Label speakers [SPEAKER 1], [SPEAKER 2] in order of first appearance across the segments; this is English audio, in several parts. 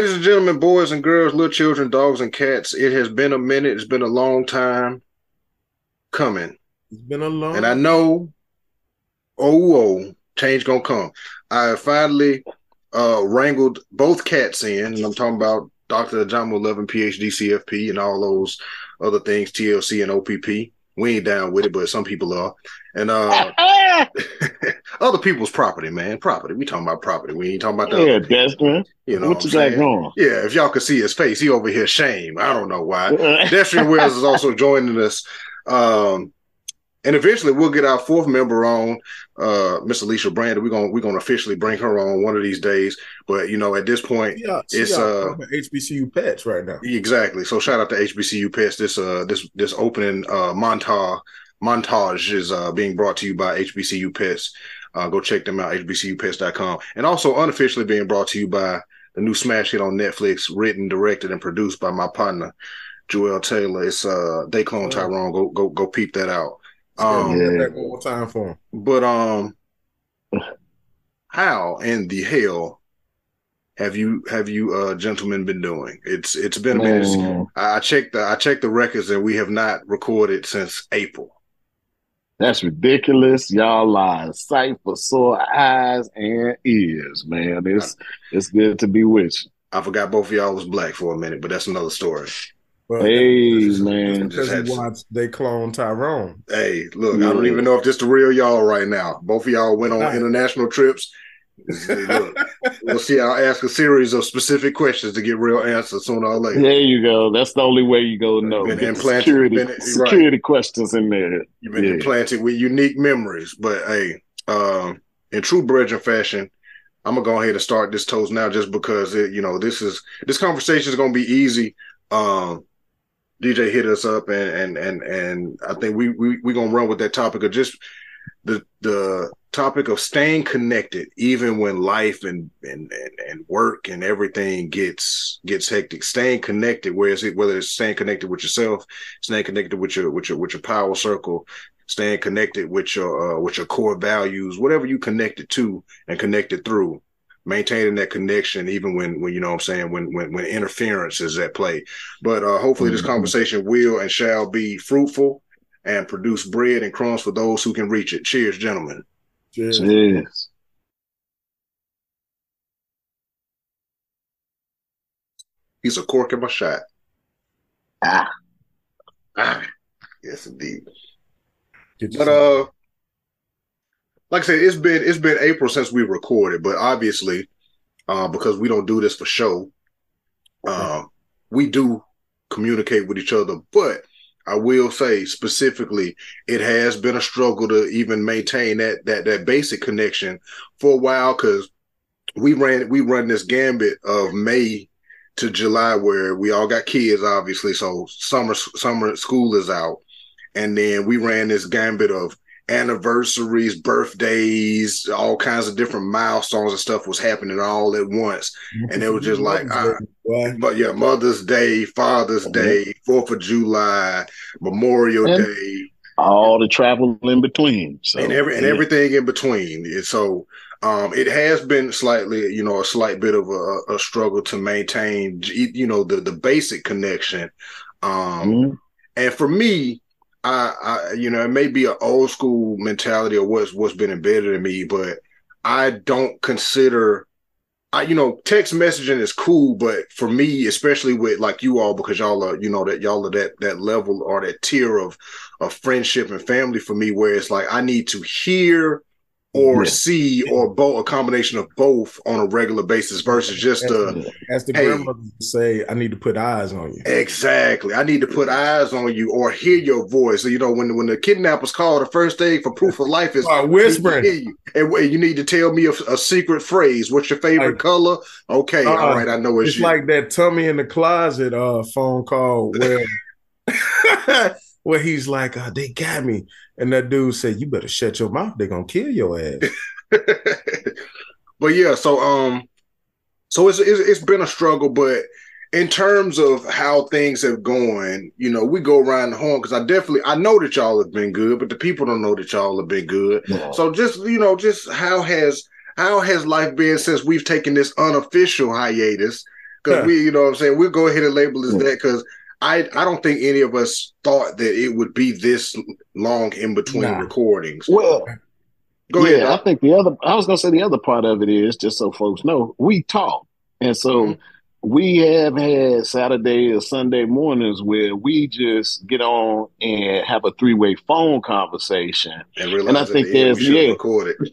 [SPEAKER 1] ladies and gentlemen, boys and girls, little children, dogs and cats, it has been a minute. It's been a long time coming.
[SPEAKER 2] It's been a long
[SPEAKER 1] And I know, oh, oh, change gonna come. I finally uh wrangled both cats in, and I'm talking about Dr. John 11 PhD CFP and all those other things, TLC and OPP. We ain't down with it, but some people are. And uh other people's property, man. Property. We talking about property. We ain't talking about that.
[SPEAKER 3] yeah, Desmond.
[SPEAKER 1] you know
[SPEAKER 3] what
[SPEAKER 1] what
[SPEAKER 3] you
[SPEAKER 1] I'm
[SPEAKER 3] got going?
[SPEAKER 1] Yeah, if y'all could see his face, he over here shame. I don't know why. Pedestrian Wells is also joining us. Um, and eventually we'll get our fourth member on, uh, Miss Alicia Brandon. We're gonna we're gonna officially bring her on one of these days. But you know, at this point,
[SPEAKER 2] Yeah,
[SPEAKER 1] It's,
[SPEAKER 2] it's
[SPEAKER 1] uh,
[SPEAKER 2] uh HBCU pets right now.
[SPEAKER 1] exactly. So shout out to HBCU Pets. This uh this this opening uh montage montage is uh being brought to you by HBCU Pets. Uh, go check them out, hbcupets.com. And also unofficially being brought to you by the new smash hit on Netflix, written, directed, and produced by my partner, Juel Taylor. It's uh They Clone Tyrone. Go go go peep that out. Um
[SPEAKER 2] yeah. One more time for him.
[SPEAKER 1] but um how in the hell have you have you uh gentlemen been doing? It's it's been a minute. I I checked the I checked the records and we have not recorded since April.
[SPEAKER 3] That's ridiculous. Y'all lie. Sight for sore eyes and ears, man. It's it's good to be with you.
[SPEAKER 1] I forgot both of y'all was black for a minute, but that's another story.
[SPEAKER 2] But
[SPEAKER 3] Hey,
[SPEAKER 1] just-
[SPEAKER 3] man.
[SPEAKER 2] because
[SPEAKER 1] Just had
[SPEAKER 2] he
[SPEAKER 1] to-
[SPEAKER 2] watched they clone Tyrone.
[SPEAKER 1] Hey, look, I don't even know if this the real y'all right now. Both of y'all went on
[SPEAKER 2] Right.
[SPEAKER 1] international trips. Look, we'll see. I'll ask a series of specific questions to get real answers sooner or later.
[SPEAKER 3] There you go. That's the only way you go know.
[SPEAKER 1] Been implanted-
[SPEAKER 3] security,
[SPEAKER 1] been- right.
[SPEAKER 3] questions in there.
[SPEAKER 1] You've been
[SPEAKER 3] Yeah.
[SPEAKER 1] implanted with unique memories. But hey, um, in true Bridget fashion, I'm gonna go ahead and start this toast now, just because it, you know this is this conversation is gonna be easy. Um, DJ hit us up, and and and and I think we we we gonna run with that topic of just the the topic of staying connected, even when life and and and, and work and everything gets gets hectic. Staying connected, where is it? Whether it's staying connected with yourself, staying connected with your with your with your power circle, staying connected with your uh, with your core values, whatever you connected to and connected through, maintaining that connection even when when you know what I'm saying when when when interference is at play. But uh, hopefully this
[SPEAKER 3] Mhm.
[SPEAKER 1] conversation will and shall be fruitful and produce bread and crumbs for those who can reach it. Cheers, gentlemen.
[SPEAKER 2] Cheers.
[SPEAKER 3] Yes.
[SPEAKER 1] He's a cork in my shot.
[SPEAKER 3] Ah.
[SPEAKER 1] Ah, yes, indeed. But uh, like I said, it's been it's been April since we recorded, but obviously, uh, because we don't do this for show, uh, we do communicate with each other. But I will say specifically, it has been a struggle to even maintain that that that basic connection for a while because we ran we run this gambit of May to July where we all got kids, obviously. So summer summer school is out, and then we ran this gambit of anniversaries, birthdays, all kinds of different milestones and stuff was happening all at once. and it was just like, ah,
[SPEAKER 2] Boy,
[SPEAKER 1] But yeah, Mother's Day, Father's Day, Fourth of July, Memorial
[SPEAKER 3] And-
[SPEAKER 1] Day,
[SPEAKER 3] All the travel in between. So
[SPEAKER 1] and every and
[SPEAKER 3] yeah.
[SPEAKER 1] everything in between. So um, it has been slightly, you know, a slight bit of a, a struggle to maintain, you know, the the basic connection. Um,
[SPEAKER 3] Mhm.
[SPEAKER 1] and for me, I, I, you know, it may be an old school mentality or what's what's been embedded in me, but I don't consider. I, you know, text messaging is cool, but for me, especially with like you all, because y'all are, you know, that y'all are that that level or that tier of of friendship and family for me, where it's like I need to hear or
[SPEAKER 3] Yeah.
[SPEAKER 1] see or both a combination of both on a regular basis versus just uh
[SPEAKER 2] as the
[SPEAKER 1] hey.
[SPEAKER 2] grandmother would say, I need to put eyes on you.
[SPEAKER 1] Exactly. I need to put eyes on you or hear your voice. So, you know, when when the kidnappers call, the first thing for proof of life is
[SPEAKER 2] Start
[SPEAKER 1] hear
[SPEAKER 2] whispering.
[SPEAKER 1] you. And wh- you need to tell me a, a secret phrase. What's your favorite
[SPEAKER 2] Like-
[SPEAKER 1] color? Okay,
[SPEAKER 2] Uh-uh.
[SPEAKER 1] all right, I know it's,
[SPEAKER 2] It's
[SPEAKER 1] you.
[SPEAKER 2] like that tummy in the closet uh phone call where where he's like, uh, they got me. And that dude said, You better shut your mouth, they're gonna kill your ass.
[SPEAKER 1] but yeah, so um, so it's, it's it's been a struggle, but in terms of how things have gone, you know, we go around the horn because I definitely I know that y'all have been good, but the people don't know that y'all have been good.
[SPEAKER 3] Yeah.
[SPEAKER 1] So just you know, just how has how has life been since we've taken this unofficial hiatus? because we, you know, what I'm saying we'll go ahead and label as that because I I don't think any of us thought that it would be this long in between nah. recordings.
[SPEAKER 3] Well, go yeah, ahead. I think the other I was gonna say the other part of it is just so folks know we talk, and so. Mm-hmm we have had Saturday or Sunday mornings where we just get on and have a three way phone conversation. And, and I think there's we yeah,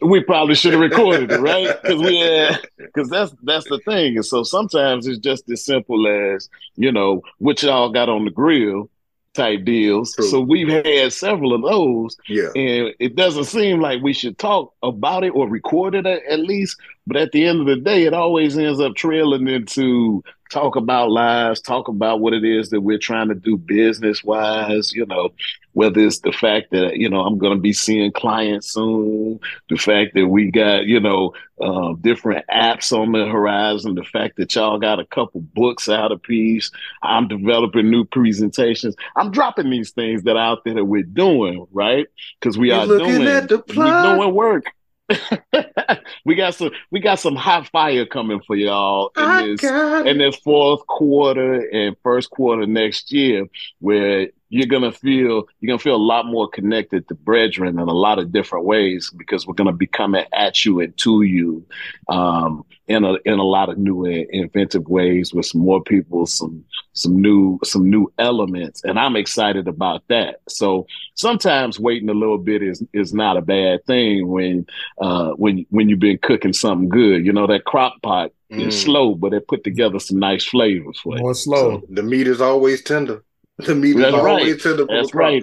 [SPEAKER 3] we probably should have recorded it, right? Because we because that's that's the thing. And so sometimes it's just as simple as you know what y'all got on the grill type deals. True. So we've had several of those.
[SPEAKER 1] Yeah.
[SPEAKER 3] And it doesn't seem like we should talk about it or record it at, at least. But at the end of the day, it always ends up trailing into talk about lives, talk about what it is that we're trying to do business wise, you know, whether it's the fact that, you know, I'm going to be seeing clients soon, the fact that we got, you know, uh, different apps on the horizon, the fact that y'all got a couple books out of piece, I'm developing new presentations. I'm dropping these things that out there that we're doing, right? Because we You're are doing, we're doing work. we got some we got some hot fire coming for y'all in this in this fourth quarter and first quarter next year where you're gonna feel you're gonna feel a lot more connected to BREADren in a lot of different ways because we're gonna be coming at you and to you um, in a in a lot of new and inventive ways with some more people, some some new some new elements, and I'm excited about that. So sometimes waiting a little bit is is not a bad thing when uh, when when you've been cooking something good. You know that crock pot mm. is slow, but it put together some nice flavors for
[SPEAKER 2] More slow.
[SPEAKER 1] So the meat is always tender. The meat That's is right. always tender.
[SPEAKER 3] That's right.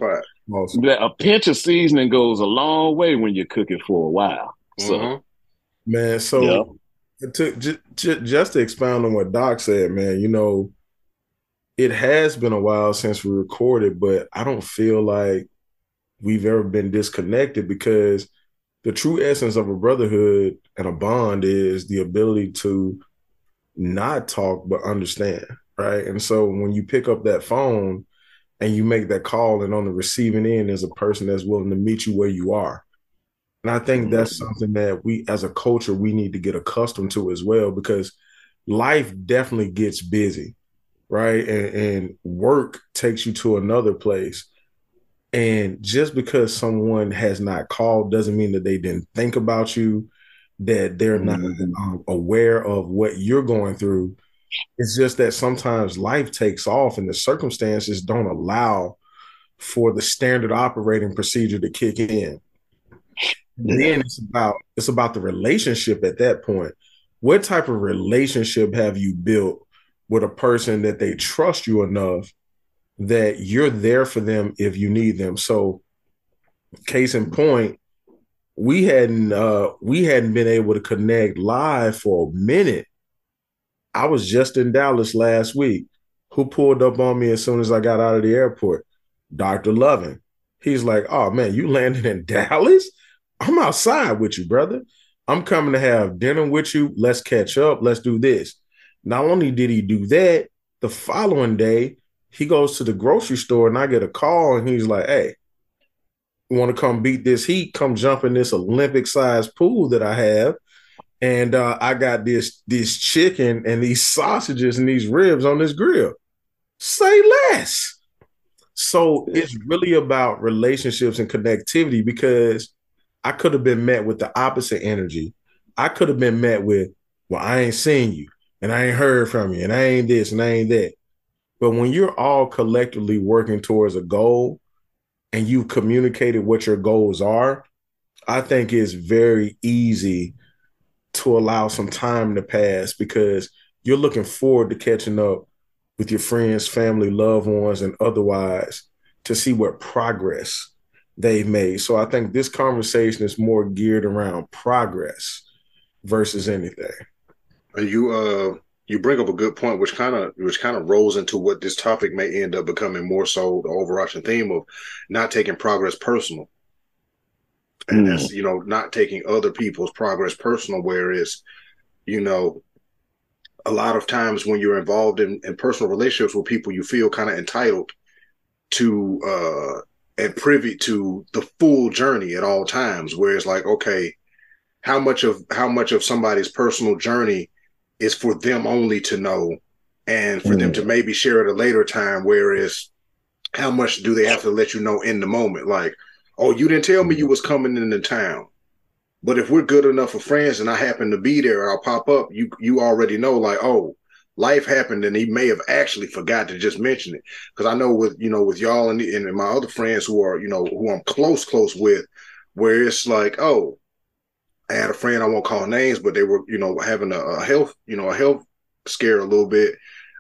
[SPEAKER 3] Awesome. A pinch of seasoning goes a long way when you cook it for a while. So, mm-hmm.
[SPEAKER 2] man, so to just, just to expound on what Doc said, man, you know, it has been a while since we recorded, but I don't feel like we've ever been disconnected because the true essence of a brotherhood and a bond is the ability to not talk but understand right? And so when you pick up that phone and you make that call, and on the receiving end is a person that's willing to meet you where you are. And I think that's mm-hmm. something that we as a culture we need to get accustomed to as well because life definitely gets busy, right? And, and work takes you to another place. And just because someone has not called doesn't mean that they didn't think about you, that they're not mm-hmm. um, aware of what you're going through. It's just that sometimes life takes off and the circumstances don't allow for the standard operating procedure to kick in. Yeah. Then it's about it's about the relationship at that point. What type of relationship have you built with a person that they trust you enough that you're there for them if you need them? So case in point, we hadn't uh we hadn't been able to connect live for a minute I was just in Dallas last week. Who pulled up on me as soon as I got out of the airport? Dr. Loving. He's like, oh man, you landed in Dallas? I'm outside with you, brother. I'm coming to have dinner with you. Let's catch up. Let's do this. Not only did he do that, the following day, he goes to the grocery store and I get a call and he's like, hey, want to come beat this heat? Come jump in this Olympic sized pool that I have and uh, I got this this chicken and these sausages and these ribs on this grill. Say less. So it's really about relationships and connectivity because I could have been met with the opposite energy. I could have been met with, well, I ain't seen you and I ain't heard from you and I ain't this and I ain't that. But when you're all collectively working towards a goal and you've communicated what your goals are, I think it's very easy to allow some time to pass because you're looking forward to catching up with your friends, family, loved ones, and otherwise to see what progress they've made. So I think this conversation is more geared around progress versus anything.
[SPEAKER 1] And you uh you bring up a good point, which kind of which kind of rolls into what this topic may end up becoming more so the overarching theme of not taking progress personal and that's you know not taking other people's progress personal whereas you know a lot of times when you're involved in, in personal relationships with people you feel kind of entitled to uh and privy to the full journey at all times where it's like okay how much of how much of somebody's personal journey is for them only to know and for mm. them to mm. maybe share at a later time. Whereas, how much do they have to let you know in the moment? Like, oh, you didn't tell me you was coming into town. But if we're good enough for friends and I happen to be there, I'll pop up. You you already know, like, oh, life happened, and he may have actually forgot to just mention it. Because I know with you know with y'all and, and my other friends who are you know who I'm close close with, where it's like, oh, I had a friend I won't call names, but they were you know having a, a health you know a health scare a little bit.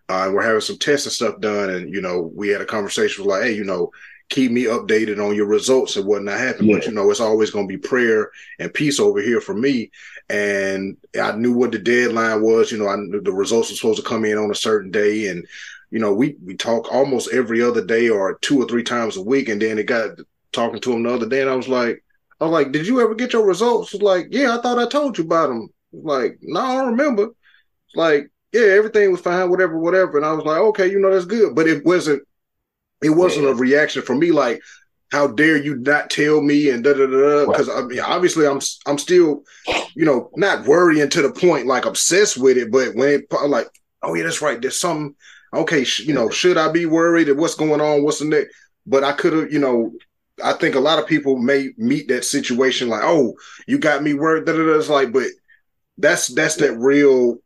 [SPEAKER 1] Uh, we're having some tests and stuff done, and you know we had a conversation like, hey, you know, keep me updated on your results and what not happened. Yeah. But you know, it's always going to be prayer and peace over here for me. And I knew what the deadline was. You know, I knew the results were supposed to come in on a certain day, and you know, we we talk almost every other day or two or three times a week. And then it got talking to him the other day, and I was like, I was like, did you ever get your results? He's like, yeah, I thought I told you about them. Like, no, I don't remember. Like, yeah, everything was fine, whatever, whatever. And I was like, okay, you know, that's good. But it wasn't, it wasn't yeah. a reaction for me like, how dare you not tell me and da da da because I mean obviously I'm I'm still you know not worrying to the point like obsessed with it but when it like oh yeah that's right there's some okay sh- you know should I be worried at what's going on what's the next but I could have you know I think a lot of people may meet that situation like, oh, you got me worried. da da da It's like, but that's that's that real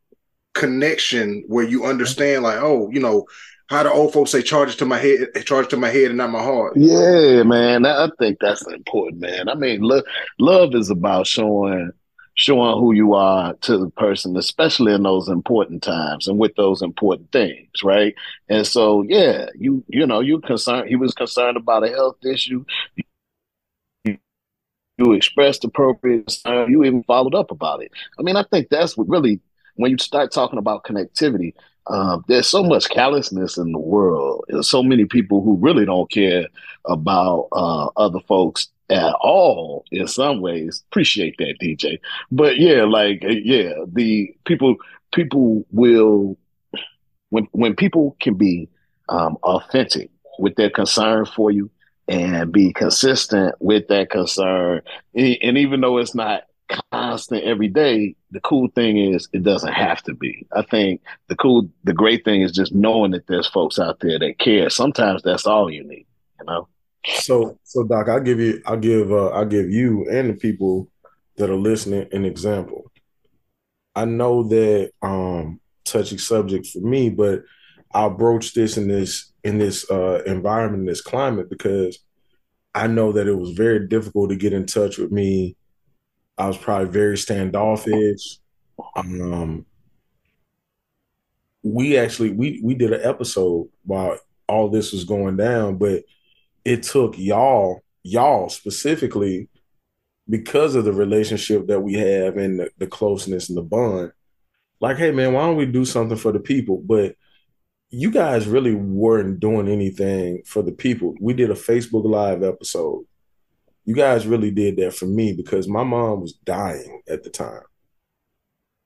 [SPEAKER 1] connection where you mm-hmm. understand, like, oh, you know, how the old folks say, charge it to my head, charge to my head and not my heart.
[SPEAKER 3] Yeah, man. I think that's important, man. I mean, love, love is about showing showing who you are to the person, especially in those important times and with those important things, right? And so, yeah, you you know, you concerned. He was concerned about a health issue. You expressed appropriate concern. You even followed up about it. I mean, I think that's what really when you start talking about connectivity. Um, there's so much callousness in the world. There's so many people who really don't care about uh, other folks at all in some ways. Appreciate that, DJ. But yeah, like yeah, the people people will when when people can be um, authentic with their concern for you and be consistent with that concern, and even though it's not constant every day, the cool thing is it doesn't have to be. I think the cool, the great thing is just knowing that there's folks out there that care. Sometimes that's all you need, you know.
[SPEAKER 2] So, so Doc, I'll give you, I'll give, uh, I'll give you and the people that are listening an example. I know that um touchy subject for me, but I'll broach this in this in this uh, environment, in this climate, because I know that it was very difficult to get in touch with me. I was probably very standoffish. Um, we actually we we did an episode while all this was going down, but it took y'all, y'all specifically, because of the relationship that we have and the, the closeness and the bond. Like, hey man, why don't we do something for the people? But you guys really weren't doing anything for the people. We did a Facebook Live episode. You guys really did that for me because my mom was dying at the time.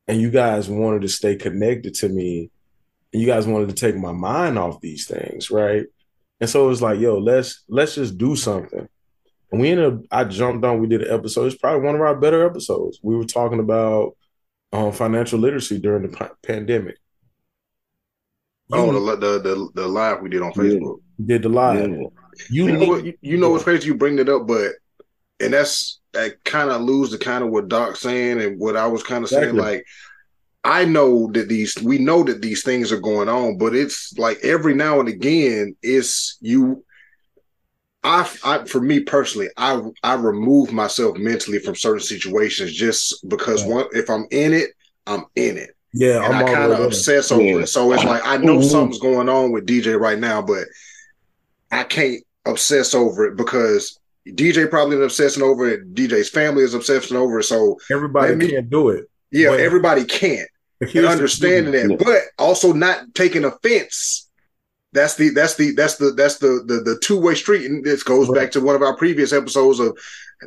[SPEAKER 2] And you guys wanted to stay connected to me. And you guys wanted to take my mind off these things, right? And so it was like, yo, let's let's just do something. And we ended up, I jumped on, we did an episode. It's probably one of our better episodes. We were talking about um, financial literacy during the p- pandemic.
[SPEAKER 1] Oh, the, the, the the live we did on Facebook.
[SPEAKER 2] Yeah, did the live.
[SPEAKER 1] Yeah. You, you know what? You, you know what's crazy? You bring it up, but and that's that kind of lose the kind of what Doc's saying and what I was kind of exactly. saying. Like I know that these we know that these things are going on, but it's like every now and again, it's you. I, I for me personally, I I remove myself mentally from certain situations just because yeah. one if I'm in it, I'm in it.
[SPEAKER 2] Yeah,
[SPEAKER 1] and I'm i kind of obsess over yeah. it. So it's like I know mm-hmm. something's going on with DJ right now, but I can't obsess over it because DJ probably is obsessing over it. DJ's family is obsessing over it. So
[SPEAKER 2] everybody me, can't do it.
[SPEAKER 1] Yeah, but everybody can't and understanding that, but also not taking offense. That's the that's the that's the that's the the, the two way street, and this goes right. back to one of our previous episodes of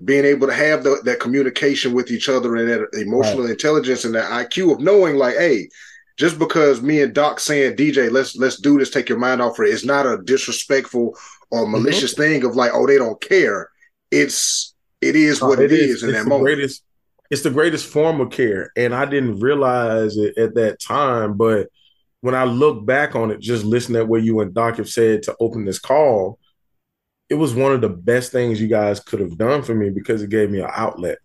[SPEAKER 1] being able to have the, that communication with each other and that emotional right. intelligence and that IQ of knowing, like, hey, just because me and Doc saying DJ, let's let's do this, take your mind off it, it's not a disrespectful or mm-hmm. malicious mm-hmm. thing of like, oh, they don't care. It's it is what it, it is, is in that moment.
[SPEAKER 2] Greatest, it's the greatest form of care and i didn't realize it at that time but when I look back on it, just listening at what you and Doc have said to open this call, it was one of the best things you guys could have done for me because it gave me an outlet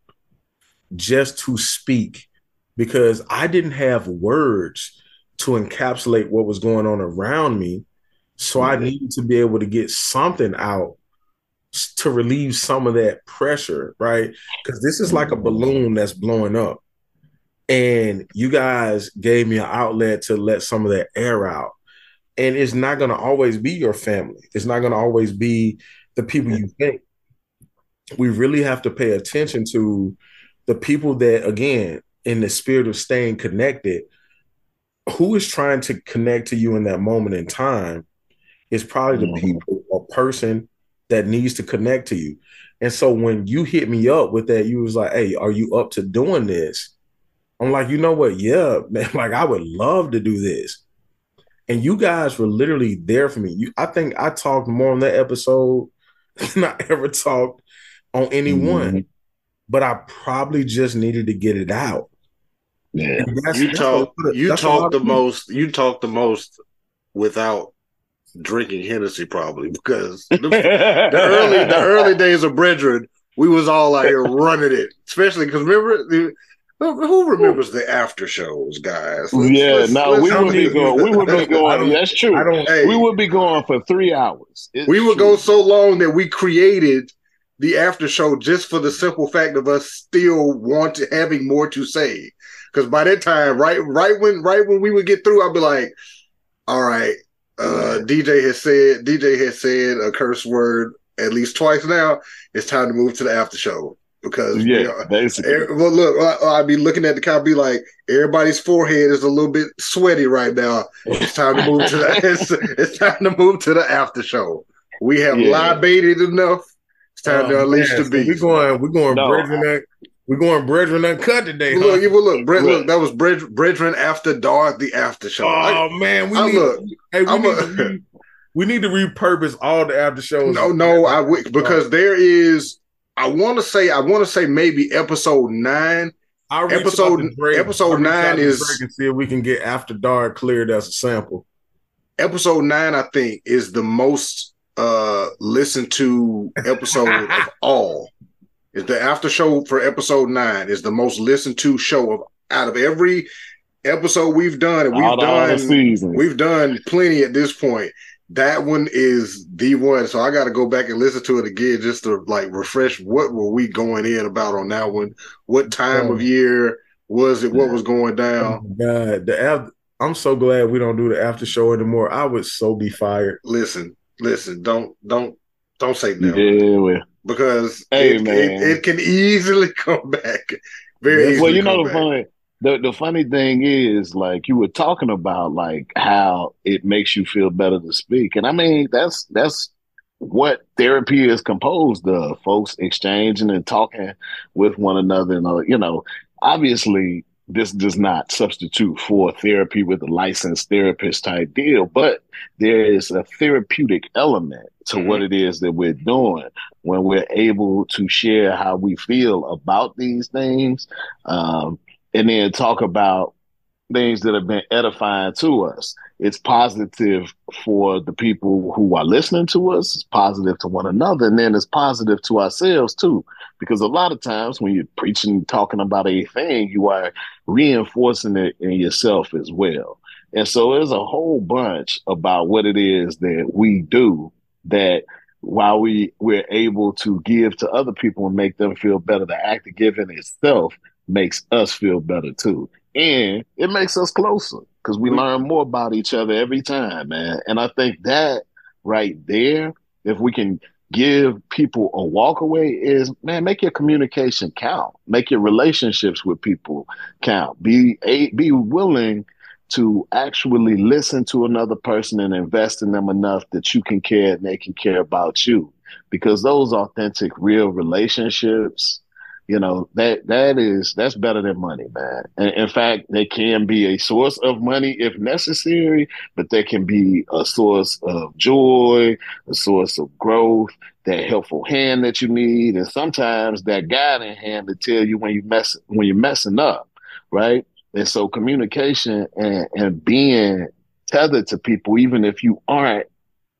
[SPEAKER 2] just to speak because I didn't have words to encapsulate what was going on around me. So I needed to be able to get something out to relieve some of that pressure, right? Because this is like a mm-hmm. balloon that's blowing up. And you guys gave me an outlet to let some of that air out. And it's not going to always be your family, it's not going to always be the people you think. We really have to pay attention to the people that, again, in the spirit of staying connected, who is trying to connect to you in that moment in time is probably the mm-hmm. people or person that needs to connect to you. And so when you hit me up with that, you was like, "Hey, are you up to doing this?" I'm like, "You know what? Yeah, man. Like I would love to do this." And you guys were literally there for me. You, I think I talked more on that episode than I ever talked on anyone. Mm-hmm. But I probably just needed to get it out.
[SPEAKER 1] Yeah, you talk. You talk the most. You talk the most without drinking Hennessy, probably because the, the early the early days of BREADren, we was all out here running it, especially because remember. The, who remembers the after shows, guys?
[SPEAKER 3] Let's, yeah, let's, no, let's, we would be going. We would be going. That's true. I don't, hey, we would be going for three hours.
[SPEAKER 1] It's we would true. go so long that we created the after show just for the simple fact of us still want to, having more to say. Because by that time, right, right when, right when we would get through, I'd be like, "All right, uh, DJ has said DJ has said a curse word at least twice now. It's time to move to the after show because
[SPEAKER 3] yeah, you know, basically.
[SPEAKER 1] well, look, I, would be looking at the car, be like, everybody's forehead is a little bit sweaty right now. It's time to move to the. It's, it's time to move to the after show. We have yeah. libated enough. It's time to oh, unleash man, the beast.
[SPEAKER 2] We're going. We're going. No, BREADren, we're going BREADren Uncut today.
[SPEAKER 1] Huh? Look, well, look, Brett, look, that was BREADren After Dark, the after show.
[SPEAKER 2] Oh I, man, we I need, look. Hey, we, need a, to, we need to repurpose all the after shows.
[SPEAKER 1] No, no, I would because there is. I want to say, I want to say maybe episode nine. I episode episode nine is
[SPEAKER 2] and see if we can get After Dark cleared as a sample.
[SPEAKER 1] Episode nine, I think, is the most uh listened to episode of all is the after show for episode nine is the most listened to show of out of every episode we've done. And we've done we've done plenty at this point. That one is the one. So I got to go back and listen to it again just to like refresh what were we going in about on that one? What time oh. of year was it? What was going down?
[SPEAKER 2] Oh God, the after, I'm so glad we don't do the after show anymore. I would so be fired.
[SPEAKER 1] Listen, listen, don't don't don't say no.
[SPEAKER 3] Yeah, well
[SPEAKER 1] because hey, it, it, it, can easily come back. Very
[SPEAKER 3] well, you know the funny the, the funny thing is like you were talking about like how it makes you feel better to speak. And I mean that's that's what therapy is composed of, folks exchanging and talking with one another and uh, you know, obviously this does not substitute for therapy with a licensed therapist type deal, but there is a therapeutic element to mm-hmm. what it is that we're doing when we're able to share how we feel about these things um, and then talk about things that have been edifying to us. It's positive for the people who are listening to us, it's positive to one another, and then it's positive to ourselves too. Because a lot of times when you're preaching, talking about a thing, you are reinforcing it in yourself as well. And so there's a whole bunch about what it is that we do that while we we're able to give to other people and make them feel better, the act of giving itself makes us feel better too. And it makes us closer because we mm-hmm. learn more about each other every time, man. And I think that right there, if we can give people a walkaway is man make your communication count. Make your relationships with people count. Be a, be willing to actually listen to another person and invest in them enough that you can care and they can care about you. Because those authentic real relationships you know that that is that's better than money man and in fact they can be a source of money if necessary but they can be a source of joy a source of growth that helpful hand that you need and sometimes that guiding hand to tell you when you mess when you're messing up right and so communication and, and being tethered to people, even if you aren't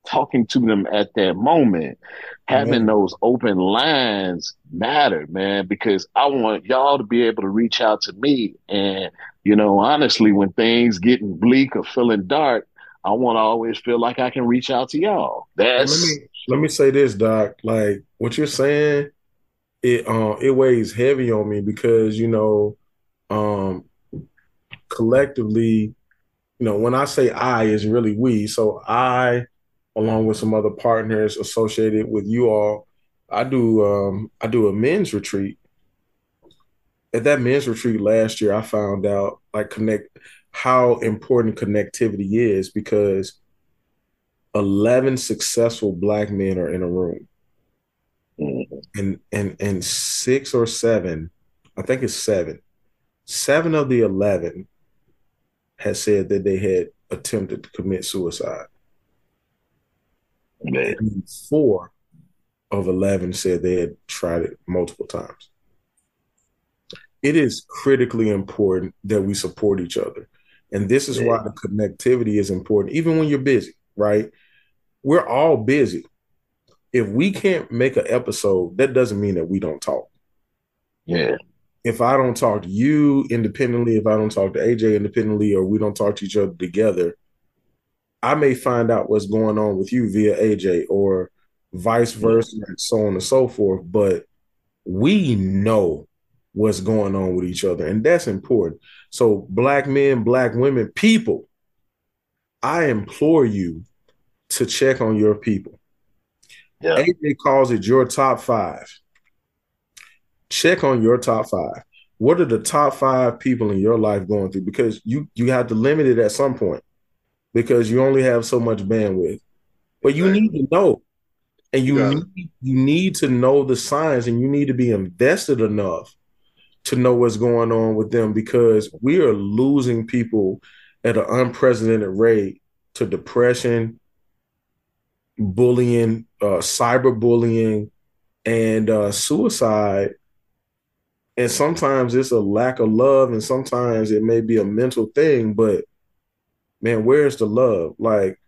[SPEAKER 3] talking to them at that moment. Having mm-hmm. those open lines matter, man, because I want y'all to be able to reach out to me. And, you know, honestly, when things getting bleak or feeling dark, I want to always feel like I can reach out to y'all. That's
[SPEAKER 2] let me let me say this, Doc. Like what you're saying, it uh, it weighs heavy on me because you know, um, collectively, you know, when I say I, is really we. So I, along with some other partners associated with you all, I do um, I do a men's retreat. At that men's retreat last year, I found out like connect how important connectivity is because 11 successful black men are in a room mm-hmm. and and and six or seven i think it's seven seven of the 11 had said that they had attempted to commit suicide and four of 11 said they had tried it multiple times it is critically important that we support each other and this is yeah. why the connectivity is important, even when you're busy, right? We're all busy. If we can't make an episode, that doesn't mean that we don't talk.
[SPEAKER 3] Yeah.
[SPEAKER 2] If I don't talk to you independently, if I don't talk to AJ independently, or we don't talk to each other together, I may find out what's going on with you via AJ or vice versa, and so on and so forth. But we know what's going on with each other. And that's important. So, black men, black women, people, I implore you to check on your people. Yeah. AJ calls it your top five. Check on your top five. What are the top five people in your life going through? Because you you have to limit it at some point because you only have so much bandwidth. But you need to know. And you need you need to know the signs and you need to be invested enough to know what's going on with them because we are losing people at an unprecedented rate to depression, bullying, uh, cyberbullying, and uh, suicide. And sometimes it's a lack of love, and sometimes it may be a mental thing. But man, where's the love? Like,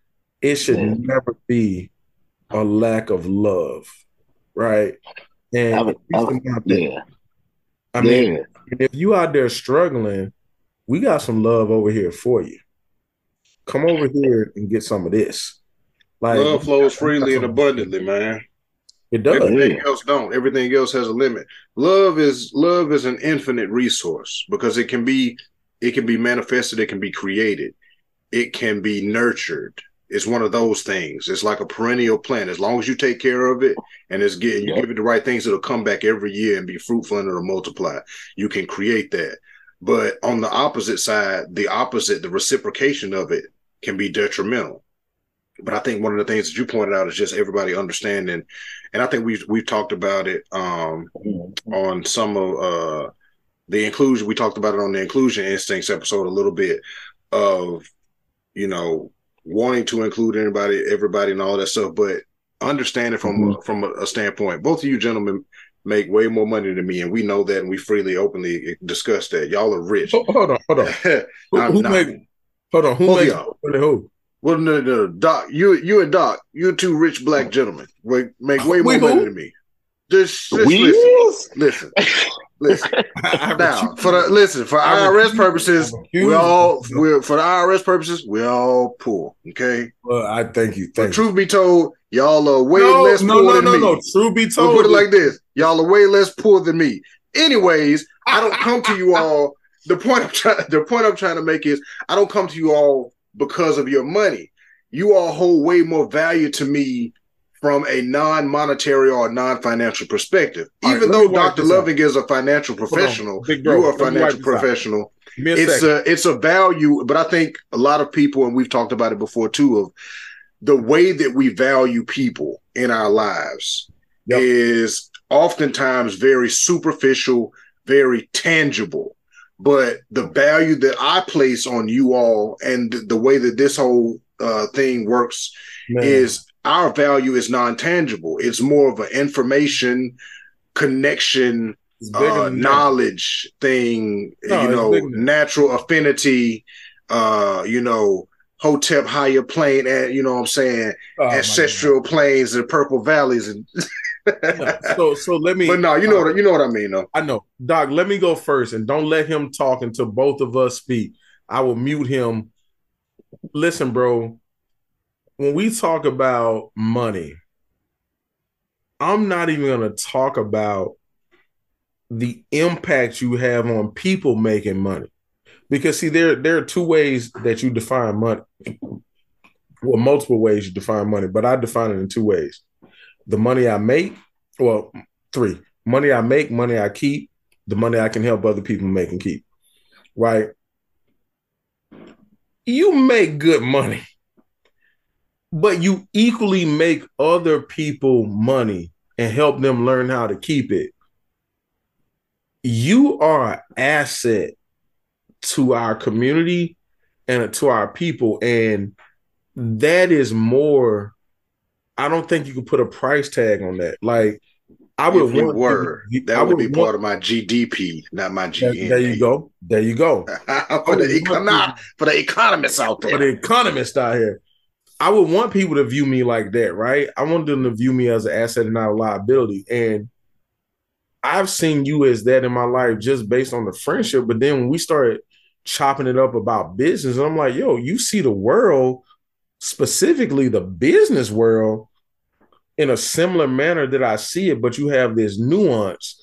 [SPEAKER 2] it should yeah. never be a lack of love, right? And I would, I would, yeah. I mean, yeah. if you out there struggling, we got some love over here for you. Come over here and get some of this.
[SPEAKER 1] Like love flows freely and abundantly, man.
[SPEAKER 2] It does.
[SPEAKER 1] Everything else don't. Everything else has a limit. Love is love is an infinite resource because it can be it can be manifested, it can be created, it can be nurtured, it's one of those things. It's like a perennial plant. As long as you take care of it and it's getting you give it the right things, it'll come back every year and be fruitful and it'll multiply. You can create that. But on the opposite side, the opposite, the reciprocation of it can be detrimental. But I think one of the things that you pointed out is just everybody understanding, and I think we've we've talked about it um, mm-hmm. on some of uh, the inclusion. We talked about it on the inclusion instincts episode a little bit of you know wanting to include anybody, everybody, and all that stuff, but understanding from mm-hmm. from a, a, standpoint. Both of you gentlemen make way more money than me, and we know that, and we freely, openly discuss that. Y'all are rich.
[SPEAKER 2] Oh, hold on, hold on. who, who make? Hold on, who makes who?
[SPEAKER 1] Well, no, no, Doc, you, you and Doc, you two rich black gentlemen, make way more money than me. Just, just listen, listen. Listen now for the listen for IRS purposes, we all we're for the IRS purposes, we all poor. Okay.
[SPEAKER 2] Well, I thank you. Thank
[SPEAKER 1] but truth be told, y'all are way no, less no, poor no, than no, me. No, no,
[SPEAKER 2] Truth be told,
[SPEAKER 1] we'll put it like this: y'all are way less poor than me. Anyways, I don't come to you all. The point I'm trying the point I'm trying to make is I don't come to you all because of your money. You all hold way more value to me from a non-monetary or non-financial perspective. Even though Dr. Loving is a financial professional, bro, you are a financial professional. A it's second. a it's a value, but I think a lot of people, and we've talked about it before too, of the way that we value people in our lives yep. is oftentimes very superficial, very tangible. But the value that I place on you all and the way that this whole uh, thing works Man. is our value is non-tangible. It's more of an information connection, uh, knowledge thing, no, you know, natural affinity, uh, you know, Hotep higher plane and you know what I'm saying oh, ancestral planes and purple valleys and
[SPEAKER 2] so so let me
[SPEAKER 1] but no you know uh, what you know what I mean though.
[SPEAKER 2] I know. Doc let me go first and don't let him talk until both of us speak. I will mute him. Listen bro when we talk about money I'm not even going to talk about the impact you have on people making money. Because see there there are two ways that you define money. Well multiple ways you define money but i define it in two ways. The money i make well three. Money i make money i keep. The money i can help other people make and keep right? You make good money but you equally make other people money and help them learn how to keep it you are an asset to our community and to our people. And that is more, I don't think you could put a price tag on that. Like, I would
[SPEAKER 1] if want were that I would, be want, part of my GDP, not my GN.
[SPEAKER 2] There you go. There you go.
[SPEAKER 1] for, the econ- for the economists out there.
[SPEAKER 2] For the economists out here. I would want people to view me like that, right? I want them to view me as an asset and not a liability. And I've seen you as that in my life just based on the friendship. But then when we started chopping it up about business. I'm like, yo, you see the world, specifically the business world, in a similar manner that I see it, but you have this nuance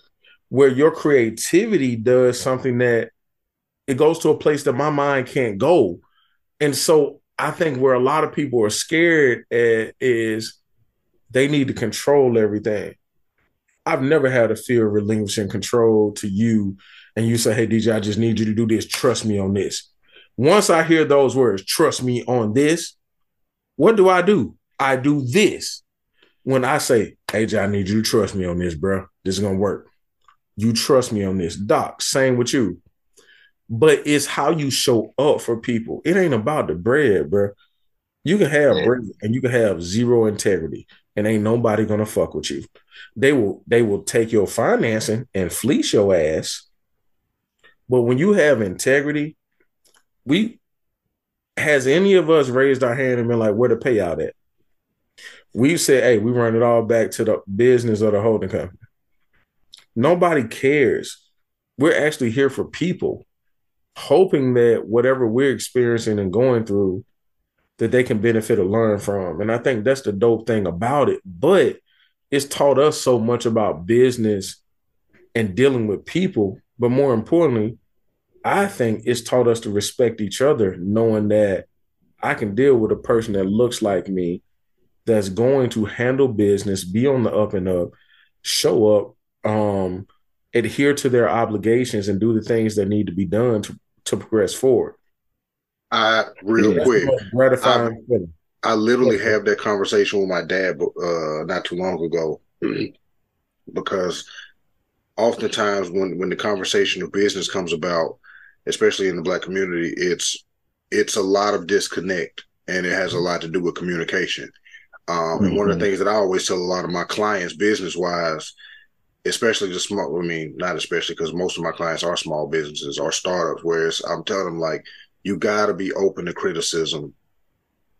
[SPEAKER 2] where your creativity does something that it goes to a place that my mind can't go. And so I think where a lot of people are scared at is they need to control everything. I've never had a fear of relinquishing control to you and you say, Hey, DJ, I just need you to do this. Trust me on this. Once I hear those words, trust me on this, what do I do? I do this. When I say, Hey, I need you to trust me on this, bro. This is going to work. You trust me on this. Doc, same with you. But it's how you show up for people. It ain't about the bread, bro. You can have yeah. bread and you can have zero integrity, and ain't nobody gonna fuck with you. They will they will take your financing and fleece your ass but when you have integrity, we has any of us raised our hand and been like, where the payout at? We said, hey, we run it all back to the business of the holding company. Nobody cares. We're actually here for people, hoping that whatever we're experiencing and going through, that they can benefit or learn from. And I think that's the dope thing about it. But it's taught us so much about business and dealing with people. But more importantly, I think it's taught us to respect each other, knowing that I can deal with a person that looks like me, that's going to handle business, be on the up and up, show up, um, adhere to their obligations, and do the things that need to be done to, to progress forward.
[SPEAKER 1] I real yeah, quick, gratifying. I, I literally yeah. have that conversation with my dad uh, not too long ago because oftentimes when when the conversation of business comes about, especially in the black community, it's it's a lot of disconnect and it has a lot to do with communication. Um, mm-hmm. And one of the mm-hmm. things that I always tell a lot of my clients, business wise, especially the small, I mean, not especially because most of my clients are small businesses or startups, whereas I'm telling them like, you got to be open to criticism.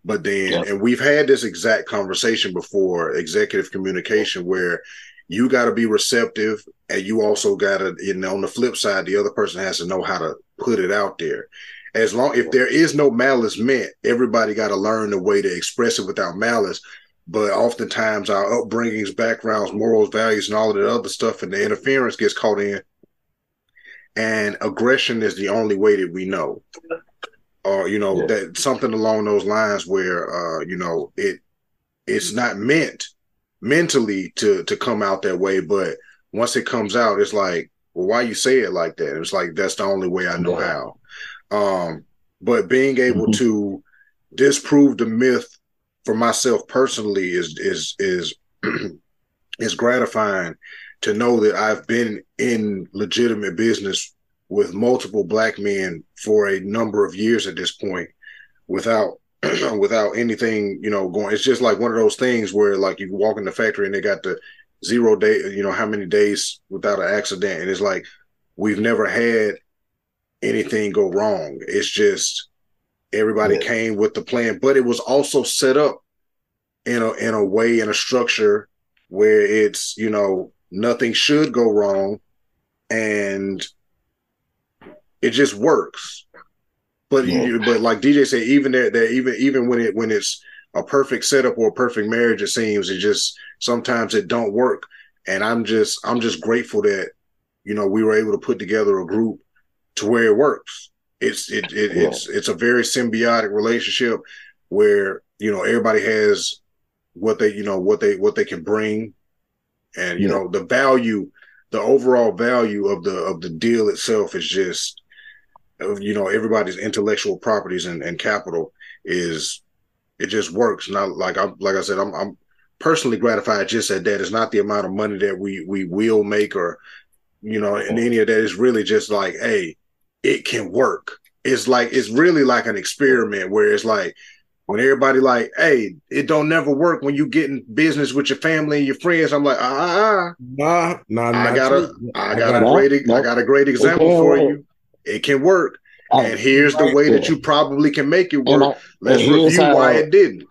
[SPEAKER 1] But then, yeah. and we've had this exact conversation before executive communication where you got to be receptive and you also got to you know on the flip side the other person has to know how to put it out there as long if there is no malice meant everybody got to learn the way to express it without malice but oftentimes our upbringings backgrounds morals values and all of the other stuff and the interference gets caught in and aggression is the only way that we know or you know yeah. that something along those lines where uh you know it it's not meant mentally to to come out that way, but once it comes out, it's like, well, why you say it like that? It's like that's the only way I know yeah. how. Um, but being able mm-hmm. to disprove the myth for myself personally is is is is gratifying to know that I've been in legitimate business with multiple black men for a number of years at this point without without anything, you know, going. It's just like one of those things where like you walk in the factory and they got the zero day, you know, how many days without an accident, and it's like we've never had anything go wrong. It's just Everybody yeah. came with the plan, but it was also set up in a in a way in a structure where it's you know nothing should go wrong, and it just works. But yeah. you, but like DJ said, even there, that even even when it when it's a perfect setup or a perfect marriage, it seems it just sometimes it don't work. And I'm just I'm just grateful that you know we were able to put together a group to where it works. It's it, it yeah. it's it's a very symbiotic relationship where you know everybody has what they you know what they what they can bring, and you yeah. know the value, the overall value of the of the deal itself is just uh, you know everybody's intellectual properties and, and capital is it just works. Not like I like I said, I'm I'm personally gratified just at that. It's not the amount of money that we we will make or you know, and any of that. It's really just like, hey, it can work. It's like it's really like an experiment where it's like when everybody like, hey, it don't never work when you get in business with your family and your friends. I'm like, ah, ah, ah.
[SPEAKER 2] nah, nah,
[SPEAKER 1] I got a, I got a great, I got a great example for you it can work. and here's the way that you probably can make it work. I, Let's review why it didn't.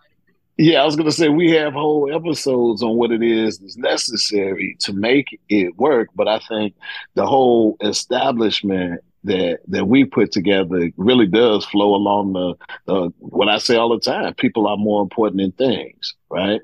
[SPEAKER 3] Yeah, I was gonna say we have whole episodes on what it is that's necessary to make it work, but I think the whole establishment that that we put together really does flow along the, the what I say all the time. People are more important than things, right?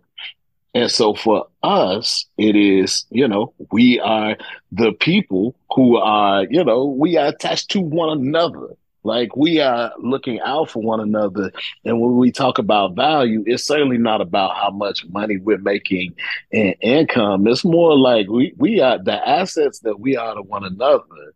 [SPEAKER 3] And so for us, it is, you know, we are the people who are, you know, we are attached to one another. Like we are looking out for one another. And when we talk about value, it's certainly not about how much money we're making in income. It's more like we, we are the assets that we are to one another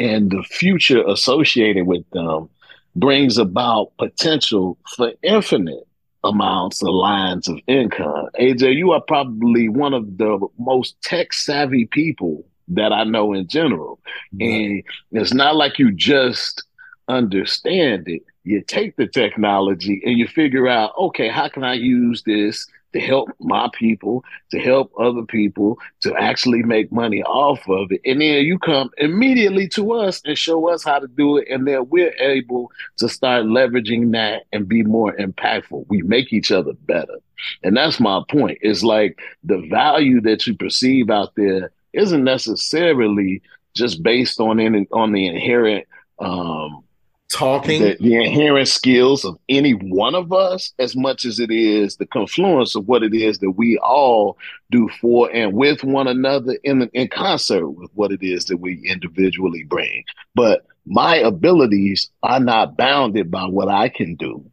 [SPEAKER 3] and the future associated with them brings about potential for infinite amounts of lines of income. AJ, you are probably one of the most tech savvy people that I know in general. And it's not like you just understand it. You take the technology and you figure out, okay, how can I use this to help my people, to help other people, to actually make money off of it. And then you come immediately to us and show us how to do it. And then we're able to start leveraging that and be more impactful. We make each other better. And that's my point. It's like the value that you perceive out there isn't necessarily just based on any, on the inherent um,
[SPEAKER 2] talking.
[SPEAKER 3] The, the, inherent skills of any one of us as much as it is the confluence of what it is that we all do for and with one another in, in concert with what it is that we individually bring. But my abilities are not bounded by what i can do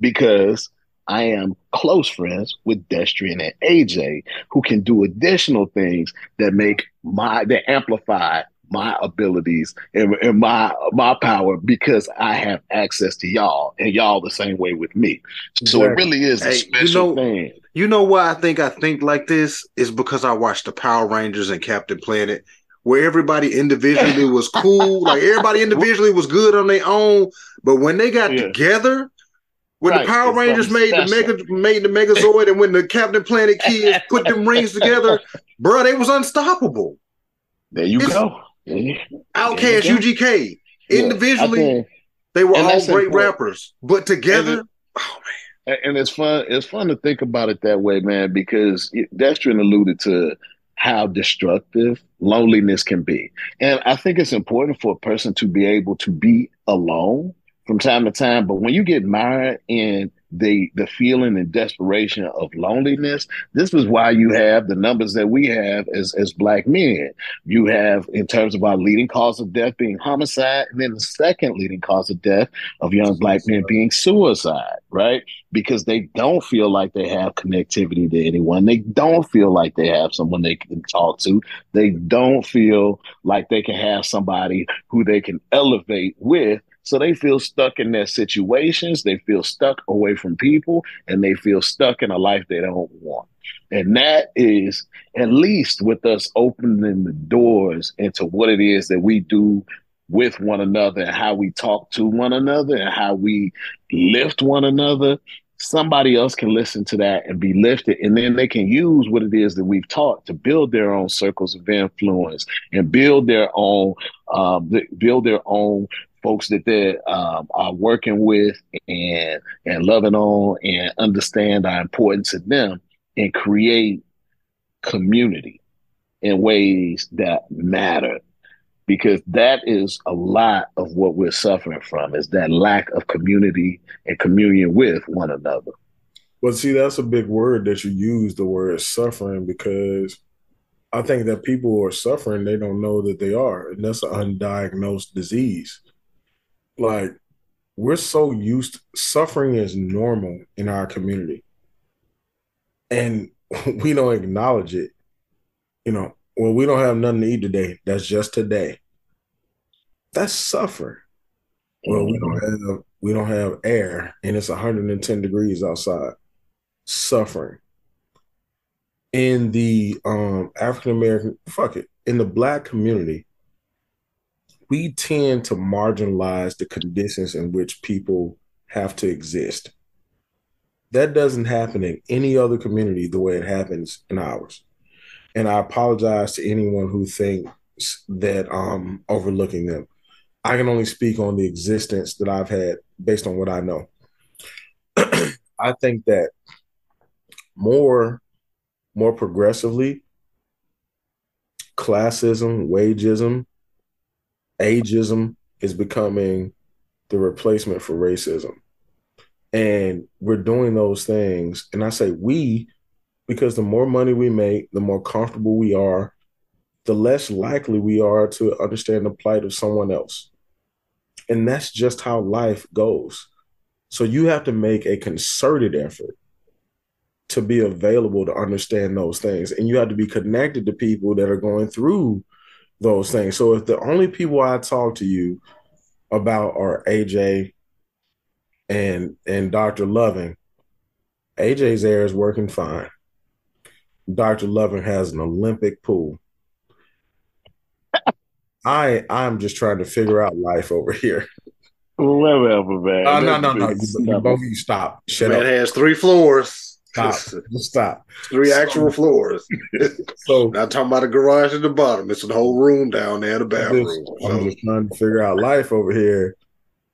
[SPEAKER 3] because I am close friends with Destrian and AJ, who can do additional things that make my that amplify my abilities and, and, my my power because I have access to y'all and y'all the same way with me. So it really is a special
[SPEAKER 1] you know,
[SPEAKER 3] thing.
[SPEAKER 1] You know why I think I think like this is because I watched the Power Rangers and Captain Planet where everybody individually was cool, like everybody individually was good on their own, but when they got yeah. together, when right. the Power it's Rangers made the mega made the Megazord, and when the Captain Planet kids put them rings together, bro, they was unstoppable.
[SPEAKER 3] There you it's, go.
[SPEAKER 1] OutKast, UGK, individually, yeah, they were all great important. rappers, but together, it, oh
[SPEAKER 3] man. And it's fun. It's fun to think about it that way, man, because Destrin alluded to how destructive loneliness can be, and I think it's important for a person to be able to be alone from time to time. But when you get mired in the the feeling and desperation of loneliness. This is why you have the numbers that we have as as black men. You have in terms of our leading cause of death being homicide, and then the second leading cause of death of young black men being suicide, right? Because they don't feel like they have connectivity to anyone. They don't feel like they have someone they can talk to. They don't feel like they can have somebody who they can elevate with so they feel stuck in their situations, they feel stuck away from people, and they feel stuck in a life they don't want. And that is at least with us opening the doors into what it is that we do with one another and how we talk to one another and how we lift one another somebody else can listen to that and be lifted and then they can use what it is that we've taught to build their own circles of influence and build their own um, build their own folks that they um, are working with and and loving on and understand our importance to them and create community in ways that matter. Because that is a lot of what we're suffering from is that lack of community and communion with one another.
[SPEAKER 2] Well see that's a big word that you use the word suffering because i think that people are suffering they don't know that they are and that's an undiagnosed disease like we're so used to, suffering is normal in our community. And we don't acknowledge it. You know well we don't have nothing to eat today. That's just today. That's suffering. Well we don't mm-hmm. have we don't have air and it's 110 degrees outside. Suffering. In the um african american fuck it. In the black community we tend to marginalize the conditions in which people have to exist. That doesn't happen in any other community the way it happens in ours. And I apologize to anyone who thinks that I'm overlooking them. I can only speak on the existence that I've had based on what I know. I think that more more progressively classism, wageism, ageism is becoming the replacement for racism. And we're doing those things. And I say we, because the more money we make, the more comfortable we are, the less likely we are to understand the plight of someone else. And that's just how life goes. So you have to make a concerted effort to be available to understand those things. And you have to be connected to people that are going through those things. So if the only people I talk to you about are AJ and and Dr. Loving, AJ's air is working fine. Dr. Loving has an Olympic pool. I I'm just trying to figure out life over here.
[SPEAKER 3] Whatever, man.
[SPEAKER 2] Uh, no, no, no. You both of you stop.
[SPEAKER 1] Shut man up. has three floors.
[SPEAKER 2] Stop. Uh, just stop.
[SPEAKER 1] Three so, actual floors. so not talking about a garage at the bottom. It's a whole room down there, the bathroom.
[SPEAKER 2] Just, I'm just trying to figure out life over here.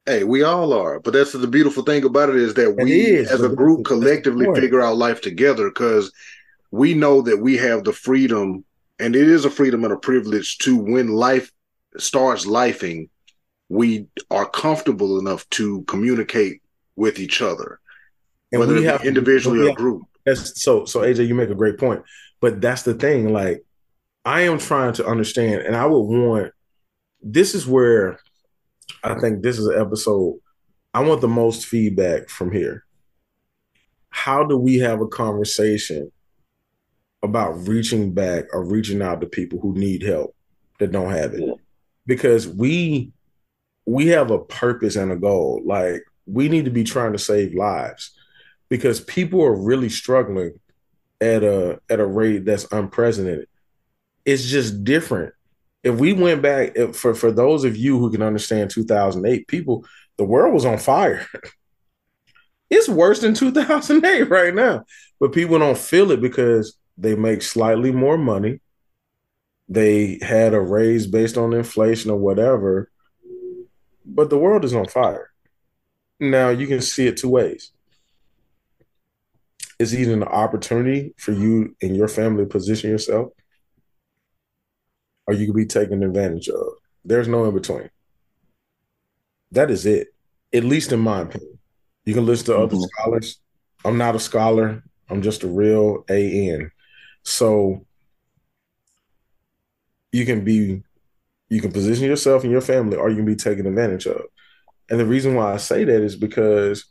[SPEAKER 1] Hey, we all are. But that's the beautiful thing about it is that we is, as a group collectively figure out life together because we know that we have the freedom, and it is a freedom and a privilege to when life starts lifing, we are comfortable enough to communicate with each other and whether we have individually or group.
[SPEAKER 2] That's so so AJ, you make a great point. But that's the thing. Like, I am trying to understand, and I would want this is where I think this is an episode. I want the most feedback from here. How do we have a conversation about reaching back or reaching out to people who need help that don't have it? Because we we have a purpose and a goal. Like we need to be trying to save lives because people are really struggling at a at a rate that's unprecedented. It's just different. If we went back if, for for those of you who can understand 2008, people the world was on fire. it's worse than 2008 right now, but people don't feel it because they make slightly more money. They had a raise based on inflation or whatever, but the world is on fire. Now you can see it two ways it's either an opportunity for you and your family to position yourself, or you could be taken advantage of. There's no in between. That is it, at least in my opinion. You can listen to mm-hmm. other scholars. I'm not a scholar. I'm just a real AN. So you can be, you can position yourself and your family, or you can be taken advantage of. And the reason why I say that is because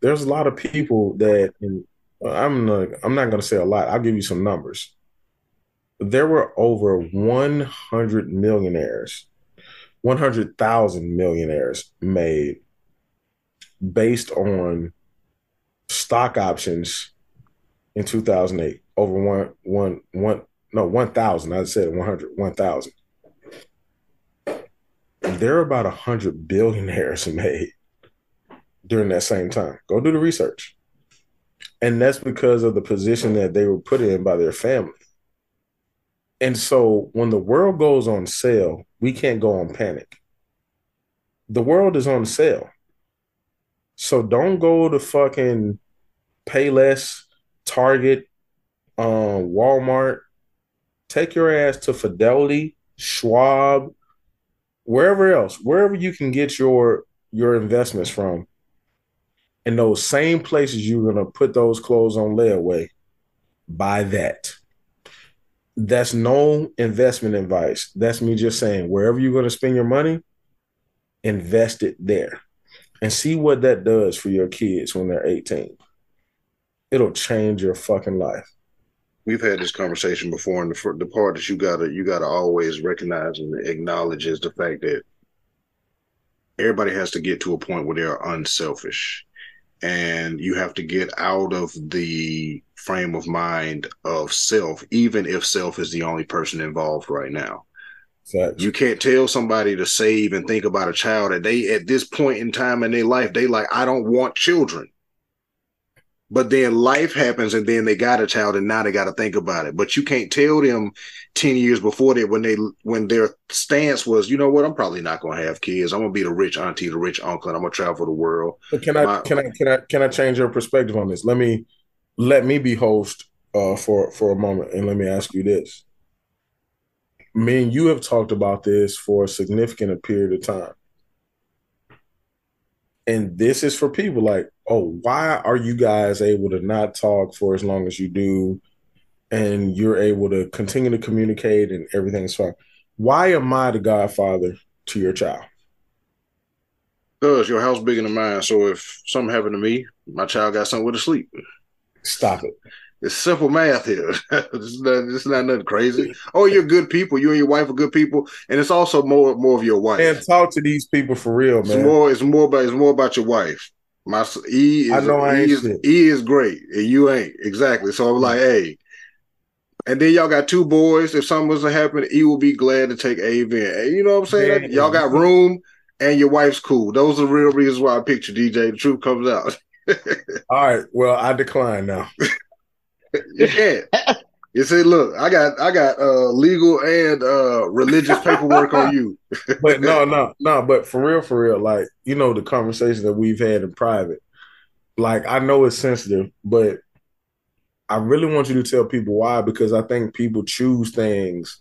[SPEAKER 2] there's a lot of people that, and I'm not, I'm not going to say a lot. I'll give you some numbers. There were over 100 millionaires, 100,000 millionaires made based on stock options in 2008. Over one, one, one, no, 1,000. I said 100, 1,000. There are about 100 billionaires made during that same time. Go do the research. And that's because of the position that they were put in by their family. And so when the world goes on sale, we can't go on panic. the world is on sale. So don't go to fucking Payless, Target, um, Walmart. Take your ass to Fidelity, Schwab, wherever else, wherever you can get your your investments from. In those same places you're gonna put those clothes on layaway, buy that. That's no investment advice. That's me just saying wherever you're gonna spend your money, invest it there and see what that does for your kids when they're 18. It'll change your fucking life.
[SPEAKER 1] We've had this conversation before, and the, the part that you gotta you gotta always recognize and acknowledge is the fact that everybody has to get to a point where they're unselfish, and you have to get out of the frame of mind of self, even if self is the only person involved right now. Facts. You can't tell somebody to save and think about a child that they at this point in time in their life, they like, I don't want children. But then life happens and then they got a child and now they got to think about it. But you can't tell them 10 years before that when they when their stance was, you know what, I'm probably not gonna have kids. I'm gonna be the rich auntie, the rich uncle, and I'm gonna travel the world.
[SPEAKER 2] But can I My, can I can I can I change your perspective on this? Let me let me be host uh, for for a moment and let me ask you this me and you have talked about this for a significant period of time. And this is for people like, oh, why are you guys able to not talk for as long as you do? And you're able to continue to communicate and everything's fine. Why am I the godfather to your child?
[SPEAKER 1] Because your house bigger than mine. So if something happened to me, my child got somewhere to sleep.
[SPEAKER 2] Stop it.
[SPEAKER 1] It's simple math here. it's, not, it's not nothing crazy. Oh, you're good people. You and your wife are good people, and it's also more more of your wife.
[SPEAKER 2] And talk to these people for real, man.
[SPEAKER 1] It's more. It's more about. It's more about your wife. My E is. I know I e, is, e is great, and you ain't exactly. So I'm mm. like, hey. And then y'all got two boys. If something was to happen, E will be glad to take Ave in. You know what I'm saying? Yeah. Y'all got room, and your wife's cool. Those are the real reasons why I picked you, DJ. The truth comes out.
[SPEAKER 2] All right. Well, I decline now.
[SPEAKER 1] you can't. You say, look, I got I got uh legal and uh religious paperwork on you.
[SPEAKER 2] but no, no, no, but for real, for real, like, you know, the conversation that we've had in private, like I know it's sensitive, but I really want you to tell people why, because I think people choose things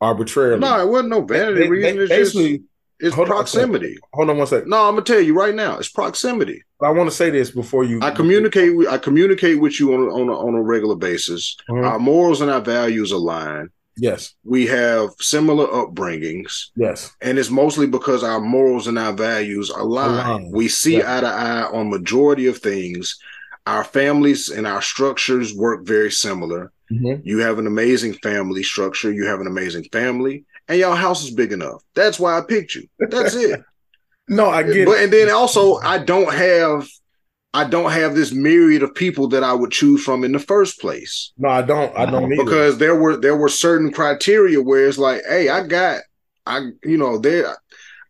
[SPEAKER 2] arbitrarily.
[SPEAKER 1] No, it wasn't no vanity they, reason. They, basically, just, it's hold proximity.
[SPEAKER 2] On hold on one second.
[SPEAKER 1] No, I'm gonna tell you right now. It's proximity.
[SPEAKER 2] I want to say this before you.
[SPEAKER 1] I communicate. With, I communicate with you on a, on a, on a regular basis. Mm-hmm. Our morals and our values align.
[SPEAKER 2] Yes.
[SPEAKER 1] We have similar upbringings.
[SPEAKER 2] Yes.
[SPEAKER 1] And it's mostly because our morals and our values align. align. We see eye to eye on majority of things. Our families and our structures work very similar. Mm-hmm. You have an amazing family structure. You have an amazing family and y'all house is big enough. That's why I picked you. That's it.
[SPEAKER 2] no, I get
[SPEAKER 1] but, it. And then also, I don't have, I don't have this myriad of people that I would choose from in the first place.
[SPEAKER 2] No, I don't. I don't
[SPEAKER 1] because there were there were certain criteria where it's like, hey, I got, I you know there,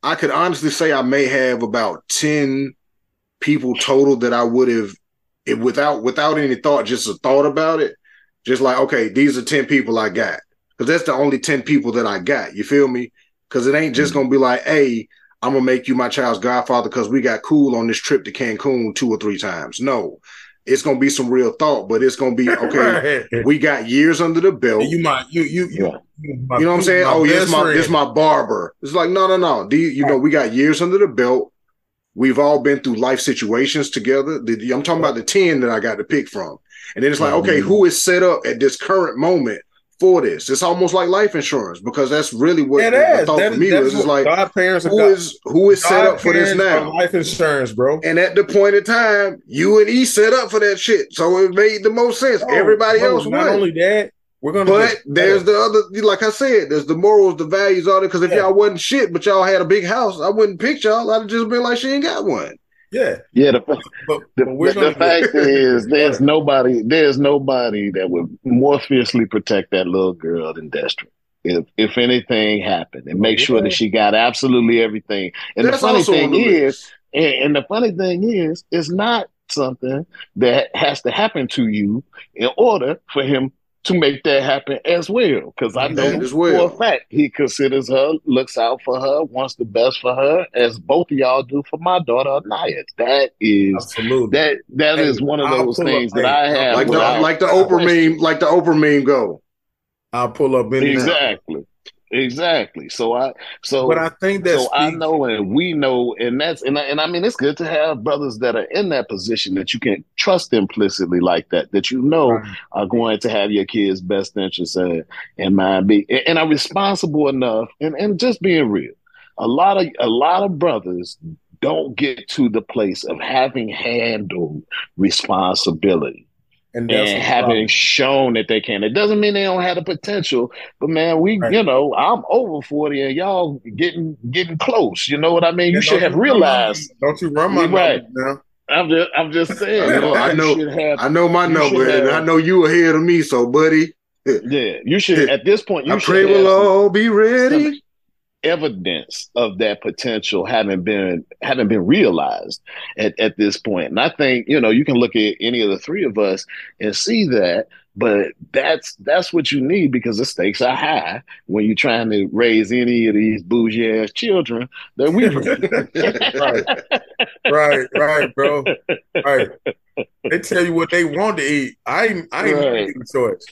[SPEAKER 1] I could honestly say I may have about ten people total that I would have, without without any thought, just a thought about it, just like okay, these are ten people I got because that's the only 10 people that I got. You feel me? Because it ain't just mm-hmm. gonna be like, hey, I'm gonna make you my child's godfather because we got cool on this trip to Cancun two or three times. No, it's gonna be some real thought, but it's gonna be okay. right. We got years under the belt.
[SPEAKER 2] You might you you you,
[SPEAKER 1] you, know what I'm saying? Oh, yes, my this my barber. It's like no no no. Do you, you know we got years under the belt. We've all been through life situations together. I'm talking about the 10 that I got to pick from. And then it's like, okay, who is set up at this current moment for this. It's almost like life insurance because that's really what
[SPEAKER 2] it
[SPEAKER 1] the,
[SPEAKER 2] is. the thought that, for me was. It's like God parents
[SPEAKER 1] who God, is who is set up for this now?
[SPEAKER 2] Life insurance, bro.
[SPEAKER 1] And at the point in time, you and E set up for that shit, so it made the most sense. Oh, Everybody bro, else
[SPEAKER 2] not only that. We're gonna
[SPEAKER 1] but there's the other, like I said, there's the morals, the values, all that. Because if yeah. y'all wasn't shit, but y'all had a big house, I wouldn't pick y'all. I'd just been like, she ain't got one.
[SPEAKER 2] Yeah,
[SPEAKER 3] yeah. The, but, but the, the fact is, there's nobody, there's nobody that would more fiercely protect that little girl than Destra. If if anything happened, and make sure that she got absolutely everything. And That's the funny thing is, and, and the funny thing is, it's not something that has to happen to you in order for him to make that happen as well. Because I know well. for a fact he considers her, looks out for her, wants the best for her, as both of y'all do for my daughter Anaya. That is absolutely that that hey, is one of those things up, that hey, I have
[SPEAKER 1] like the like the Oprah meme, like the Oprah meme go.
[SPEAKER 2] I'll pull up in
[SPEAKER 3] exactly. Exactly. So I so
[SPEAKER 2] but I think that
[SPEAKER 3] so I know and we know and that's and I, and I mean it's good to have brothers that are in that position that you can trust implicitly like that that you know right. are going to have your kids' best interests in, in mind be and are responsible enough and and just being real. A lot of a lot of brothers don't get to the place of having handled responsibility and, and having shown that they can. It doesn't mean they don't have the potential, but man, we, right. you know, I'm over 40 and y'all getting getting close. You know what I mean? You should have realized.
[SPEAKER 2] don't you run my right. now.
[SPEAKER 3] I'm just, I'm just saying.
[SPEAKER 1] I know, I know, have, I know my number, and I know you ahead of me. So, buddy,
[SPEAKER 3] yeah, you should. At this point, you
[SPEAKER 1] I
[SPEAKER 3] should.
[SPEAKER 1] Pray we'll all be ready
[SPEAKER 3] evidence of that potential having been having been realized at, at this point. And I think, you know, you can look at any of the three of us and see that, but that's that's what you need because the stakes are high when you're trying to raise any of these bougie ass children that we
[SPEAKER 2] right. right, right, bro. Right. They tell you what they want to eat. I ain't I ain't right. making choice.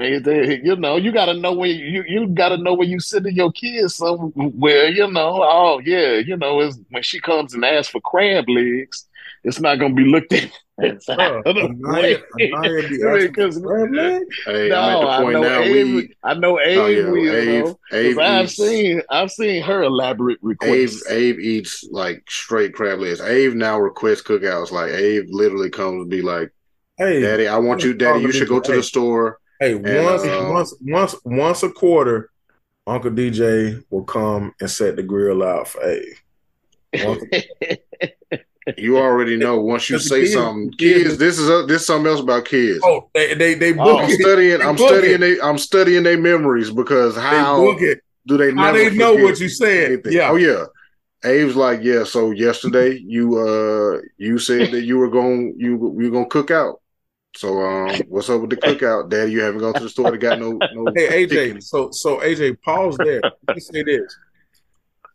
[SPEAKER 3] They, you know, you got to know where you you got to know when you sending your kids somewhere. You know, oh yeah, you know, is when she comes and asks for crab legs, it's not going to be looked at. Because hey, no, I know Abe, we, I know Abe, oh, yeah, will, Abe, Abe I've eats, seen I've seen her elaborate requests.
[SPEAKER 1] Abe, Abe eats like straight crab legs. Abe now requests cookouts. Like Abe literally comes and be like, "Hey, Daddy, I want you, Daddy. You should go to the store."
[SPEAKER 2] Hey, and, once uh, once once once a quarter, Uncle DJ will come and set the grill out for Abe.
[SPEAKER 1] you already know once you say kids, something, kids, kids. This is a, this is something else about kids.
[SPEAKER 2] Oh, they they they
[SPEAKER 1] book oh, I'm studying. I'm studying. They, I'm studying their memories because how they do they?
[SPEAKER 2] How they know what you said? Anything. Yeah.
[SPEAKER 1] Oh yeah. Abe's like, yeah. So yesterday you uh you said that you were going you you were gonna cook out. So um, what's up with the cookout, Daddy? You haven't gone to the store to got no no.
[SPEAKER 2] Hey AJ, chicken. so so AJ, pause there. Let me say this.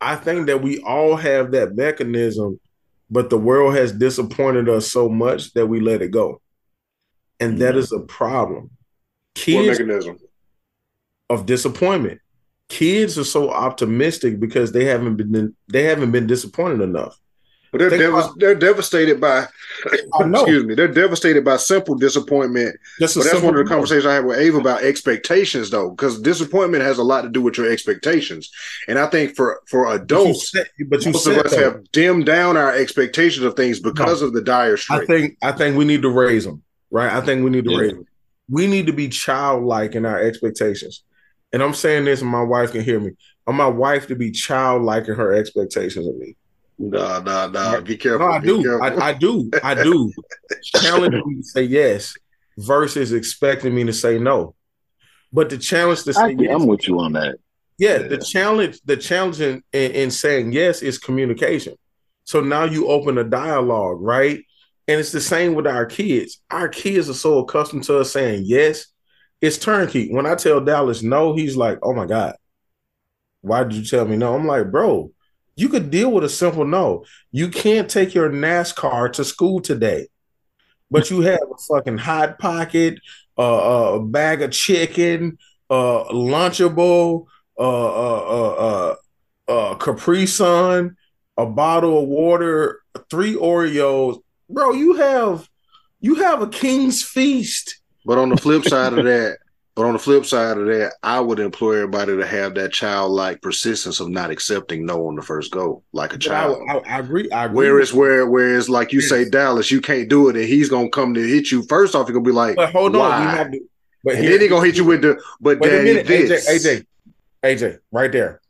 [SPEAKER 2] I think that we all have that mechanism, but the world has disappointed us so much that we let it go, and that mm-hmm. is a problem.
[SPEAKER 1] Kids what mechanism
[SPEAKER 2] of disappointment. Kids are so optimistic because they haven't been they haven't been disappointed enough.
[SPEAKER 1] But they're dev- they're devastated by excuse me, they're devastated by simple disappointment. but that's one of the conversations I had with Ava about expectations though, because disappointment has a lot to do with your expectations. And I think for for adults, but you said, but you most of us though, have dimmed down our expectations of things because no, of the dire straits.
[SPEAKER 2] I think I think we need to raise them, right? I think we need to yeah. raise them. We need to be childlike in our expectations. And I'm saying this, and my wife can hear me. I want my wife to be childlike in her expectations of me.
[SPEAKER 1] Nah, nah, nah. Be careful.
[SPEAKER 2] No, I do. I, I, do. I do. Challenge me to say yes versus expecting me to say no. But the challenge to say I, yes,
[SPEAKER 3] I'm with you on that.
[SPEAKER 2] Yeah, yeah. the challenge, the challenge in, in, in saying yes is communication. So now you open a dialogue, right? And it's the same with our kids. Our kids are so accustomed to us saying yes, it's turnkey. When I tell Dallas no, he's like, "Oh my god, why did you tell me no?" I'm like, "Bro, you could deal with a simple no. You can't take your NASCAR to school today, but you have a fucking hot pocket, uh, a bag of chicken, uh, Lunchable, uh, uh, uh, uh, Capri Sun, a bottle of water, three Oreos. Bro, you have you have a king's feast.
[SPEAKER 1] But on the flip side of that, but on the flip side of that, I would implore everybody to have that childlike persistence of not accepting no on the first go, like a child.
[SPEAKER 2] I, I, I, agree. I agree.
[SPEAKER 1] Whereas, where, whereas, like you yes. say, Dallas, you can't do it, and he's gonna come to hit you. First off, he's gonna be like,
[SPEAKER 2] "But hold Why? on, you have to."
[SPEAKER 1] But and then he gonna hit you with the, "But Wait daddy, minute, this."
[SPEAKER 2] AJ, AJ, AJ, right there.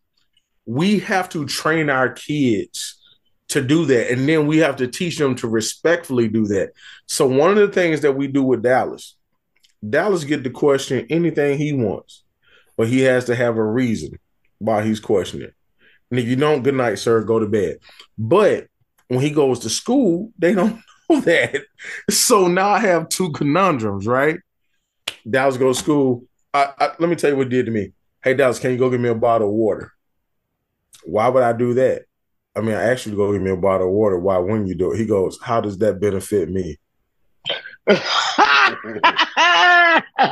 [SPEAKER 2] We have to train our kids to do that, and then we have to teach them to respectfully do that. So one of the things that we do with Dallas Dallas get to question anything he wants, but he has to have a reason why he's questioning. And if you don't, good night, sir, go to bed. But when he goes to school, they don't know that. So now I have two conundrums, right? Dallas go to school. I, I, let me tell you what did to me. Hey Dallas, can you go get me a bottle of water? Why would I do that? I mean, I asked you to go get me a bottle of water. Why wouldn't you do it? He goes, How does that benefit me?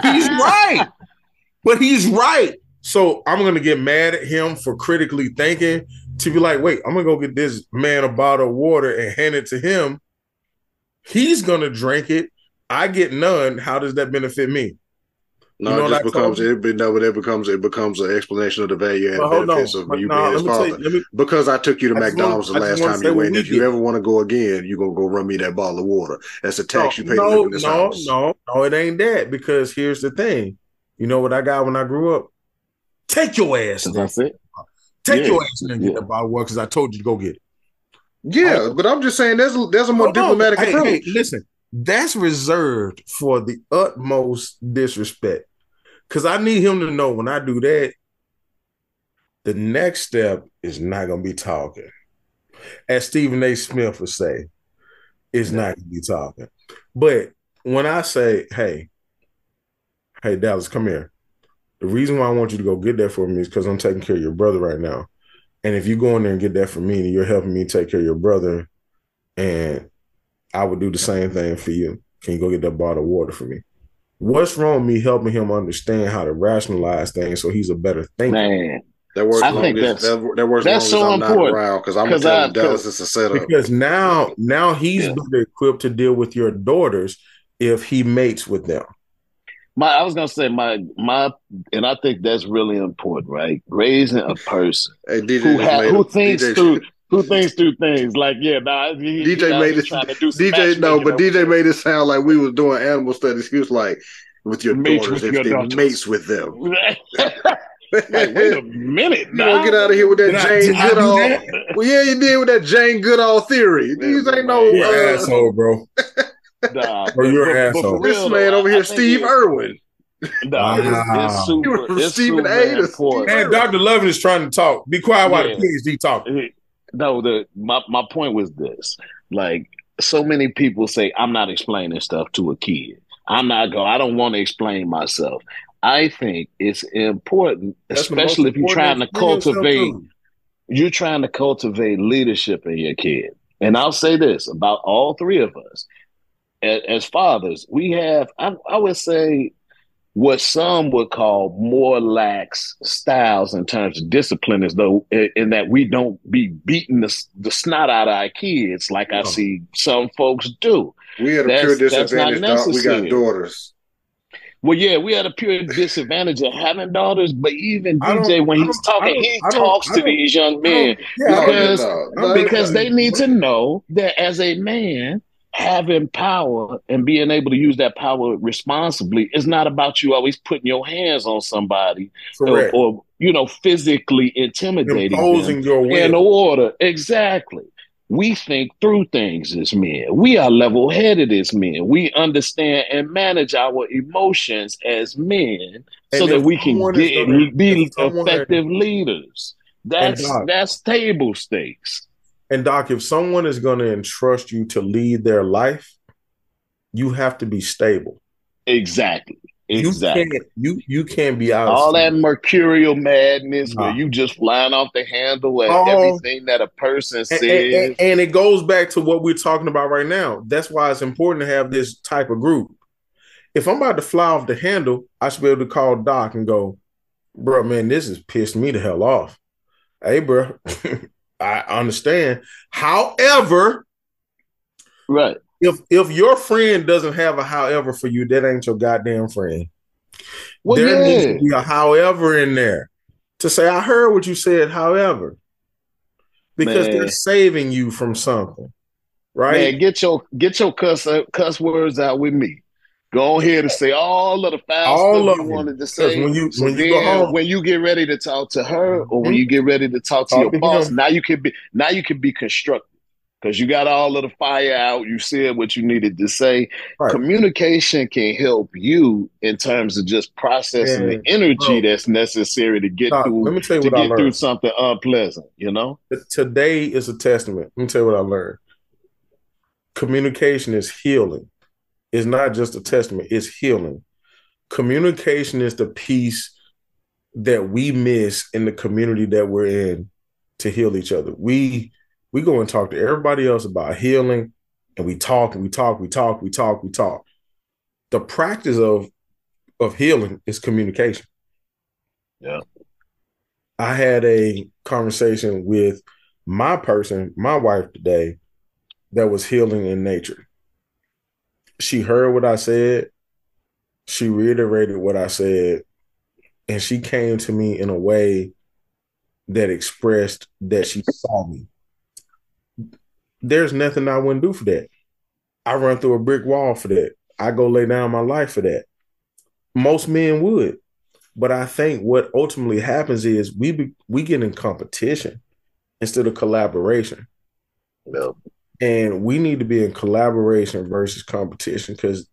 [SPEAKER 2] he's right. But he's right. So I'm gonna get mad at him for critically thinking to be like, wait, I'm gonna go get this man a bottle of water and hand it to him. He's gonna drink it. I get none. How does that benefit me?
[SPEAKER 1] No, you know it just becomes it, but no, it becomes it becomes an explanation of the value and well, benefits of you being his father. You, me, because I took you to McDonald's the last time you went. If you ever want to go again, you're gonna go run me that bottle of water. That's a tax no, you pay no, to live in this
[SPEAKER 2] no,
[SPEAKER 1] house.
[SPEAKER 2] No, no, it ain't that. Because here's the thing. You know what I got when I grew up? Take your ass.
[SPEAKER 3] That's it.
[SPEAKER 2] Take yeah. your ass and get yeah. that bottle of water because I told you to go get it.
[SPEAKER 1] Yeah, but I'm just saying there's a, there's a more diplomatic hey, approach. Hey,
[SPEAKER 2] listen, that's reserved for the utmost disrespect. Cause I need him to know when I do that, the next step is not gonna be talking. As Stephen A. Smith would say, it's not gonna be talking. But when I say, hey, hey Dallas, come here. The reason why I want you to go get that for me is because I'm taking care of your brother right now. And if you go in there and get that for me, and you're helping me take care of your brother, and I would do the same thing for you. Can you go get that bottle of water for me? What's wrong with me helping him understand how to rationalize things so he's a better thinker?
[SPEAKER 3] Man.
[SPEAKER 1] That works. I think that's, that, that works that's so I'm important. around because I'm gonna tell Dallas it's a setup.
[SPEAKER 2] Because now, now he's yeah. better equipped to deal with your daughters if he mates with them.
[SPEAKER 3] My, I was gonna say my my, and I think that's really important, right? Raising a person hey, who, ha- who thinks DJ through who thinks through things like yeah, nah, he,
[SPEAKER 1] DJ made it. DJ no, but DJ made it sound like we was doing animal studies. He was like, with your mates daughters, with if your they mates with them.
[SPEAKER 3] like, wait a minute,
[SPEAKER 1] you gonna get out of here with that did Jane I, Goodall? well, yeah, you did with that Jane Goodall theory. These ain't no
[SPEAKER 2] uh, asshole, bro. nah, bro, you're an asshole.
[SPEAKER 1] This man over here, Steve Irwin.
[SPEAKER 3] No, wow. it's, it's super. It's Stephen
[SPEAKER 2] A. Man, Dr. Lovin is trying to talk. Be quiet while yeah. the PhD talk
[SPEAKER 3] no, the my, my point was this. Like so many people say, I'm not explaining stuff to a kid. I'm not going, I don't want to explain myself. I think it's important, That's especially if you're trying to cultivate you're trying to cultivate leadership in your kid. And I'll say this about all three of us. As, as fathers, we have I, I would say what some would call more lax styles in terms of discipline, as though in that we don't be beating the, the snot out of our kids like I see some folks do.
[SPEAKER 1] We had a that's, pure disadvantage. We got daughters.
[SPEAKER 3] Well, yeah, we had a pure disadvantage of having daughters, but even DJ, when he's talking, he talks to these young men yeah, because, no, no, because they need to know that as a man, having power and being able to use that power responsibly is not about you always putting your hands on somebody or, or, you know physically intimidating
[SPEAKER 2] imposing your will.
[SPEAKER 3] In order exactly. We think through things as men. We are level-headed as men. We understand and manage our emotions as men and so that we can get, gonna, be effective leaders. That's that's table stakes
[SPEAKER 2] and Doc, if someone is going to entrust you to lead their life, you have to be stable.
[SPEAKER 3] Exactly. Exactly.
[SPEAKER 2] You can't, you, you can't be out.
[SPEAKER 3] All that mercurial madness nah. where you just flying off the handle at oh, everything that a person and, says. And,
[SPEAKER 2] and, and it goes back to what we're talking about right now. That's why it's important to have this type of group. If I'm about to fly off the handle, I should be able to call Doc and go, bro, man, this has pissed me the hell off. Hey, bro, I understand. However,
[SPEAKER 3] right.
[SPEAKER 2] If if your friend doesn't have a however for you, that ain't your goddamn friend. Well, there yeah. needs to be a however in there to say, I heard what you said, however. Because Man. they're saving you from something. Right?
[SPEAKER 3] Man, get your get your cuss uh, cuss words out with me. Go ahead and say all of the foul all stuff you wanted to say.
[SPEAKER 2] When you
[SPEAKER 3] so
[SPEAKER 2] when you go home,
[SPEAKER 3] when you get ready to talk to her, or mm-hmm. when you get ready to talk to talk your to boss, him. now you can be now you can be constructive because you got all of the fire out. You said what you needed to say. Right. Communication can help you in terms of just processing yeah. the energy bro. that's necessary to get through. Let me tell you to what get I through something unpleasant. You know,
[SPEAKER 2] today is a testament. Let me tell you what I learned. Communication is healing. It's not just a testament, it's healing. communication is the piece that we miss in the community that we're in to heal each other. We we go and talk to everybody else about healing, and we talk and we talk, we talk, we talk, we talk. The practice of of healing is communication.
[SPEAKER 3] Yeah.
[SPEAKER 2] I had a conversation with my person, my wife today, that was healing in nature. She heard what I said. She reiterated what I said. And she came to me in a way that expressed that she saw me. There's nothing I wouldn't do for that. I run through a brick wall for that. I go lay down my life for that. Most men would. But I think what ultimately happens is we be, we get in competition instead of collaboration.
[SPEAKER 3] Yep.
[SPEAKER 2] And we need to be in collaboration versus competition because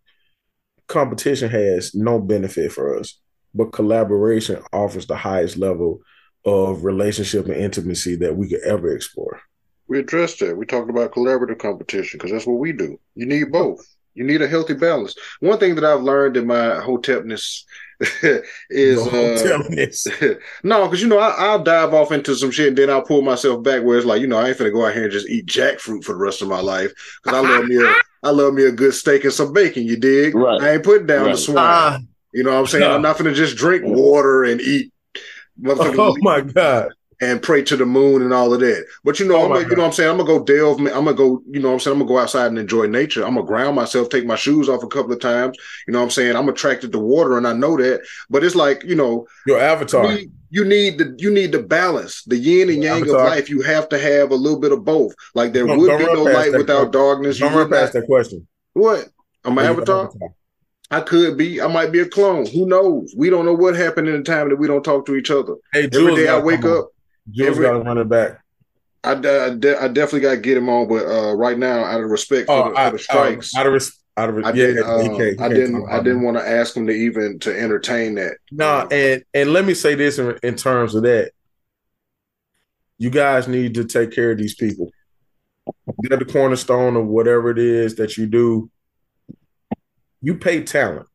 [SPEAKER 2] competition has no benefit for us, but collaboration offers the highest level of relationship and intimacy that we could ever explore.
[SPEAKER 1] We addressed that. We talked about collaborative competition because that's what we do. You need both. You need a healthy balance. One thing that I've learned in my hotepness is uh, no, because you know I, will dive off into some shit and then I'll pull myself back where it's like you know I ain't gonna go out here and just eat jackfruit for the rest of my life because I love me a I love me a good steak and some bacon. You dig?
[SPEAKER 3] Right.
[SPEAKER 1] I ain't putting down right. the swine. Uh, you know what I'm saying? No. I'm not gonna just drink water and eat.
[SPEAKER 2] Oh my god!
[SPEAKER 1] And pray to the moon and all of that. But you know, oh I'm gonna, you know what I'm saying? I'm gonna go delve, I'm gonna go, you know what I'm saying? I'm gonna go outside and enjoy nature. I'm gonna ground myself, take my shoes off a couple of times. You know what I'm saying? I'm attracted to water and I know that. But it's like, you know,
[SPEAKER 2] your avatar.
[SPEAKER 1] You need, you need the you need the balance, the yin and yang avatar. of life. You have to have a little bit of both. Like there don't, would be no light without question. darkness.
[SPEAKER 2] Don't run past that question.
[SPEAKER 1] What? I'm an avatar? avatar? I could be. I might be a clone. Who knows? We don't know what happened in the time that we don't talk to each other. Hey, Every day I wake up,
[SPEAKER 2] Jules got to run it back.
[SPEAKER 1] I, I, I definitely got to get him on, but uh, right now, out of respect for, oh, the, I, for the, strikes,
[SPEAKER 2] out of res- out of
[SPEAKER 1] I didn't, uh, he can't, he I didn't, I didn't want to ask him to even to entertain that.
[SPEAKER 2] No, nah, and and let me say this in, in terms of that, you guys need to take care of these people. They're the cornerstone of whatever it is that you do. You pay talent,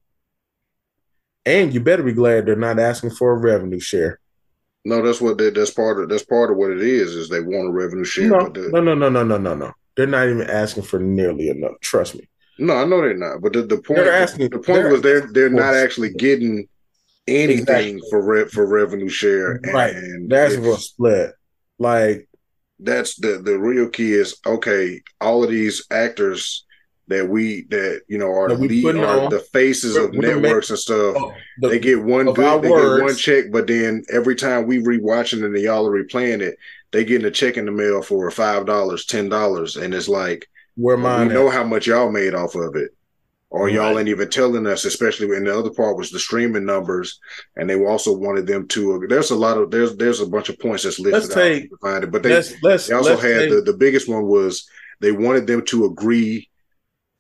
[SPEAKER 2] and you better be glad they're not asking for a revenue share.
[SPEAKER 1] No, that's what they, that's part of that's part of what it is. Is they want a revenue share?
[SPEAKER 2] No, the, no, no, no, no, no, no, no. They're not even asking for nearly enough. Trust me.
[SPEAKER 1] No, I know they're not. But the, the point, they're asking, the point they're was they're they're not actually getting anything exactly. for re, for revenue share.
[SPEAKER 2] Right. And that's a split. Like
[SPEAKER 1] that's the the real key is okay. All of these actors that we that you know are, lead, are the faces of networks and stuff. Oh, the, they get one good, they words. get one check, but then every time we rewatching it and y'all are replaying it, they getting a check in the mail for five dollars, ten dollars, and it's like
[SPEAKER 2] where mine.
[SPEAKER 1] We know how much y'all made off of it. Or y'all all ain't even telling us, especially when the other part was the streaming numbers, and they also wanted them to. There's a lot of there's there's a bunch of points that's listed let's take, out find it, but they, let's, let's, they also had take, the the biggest one was they wanted them to agree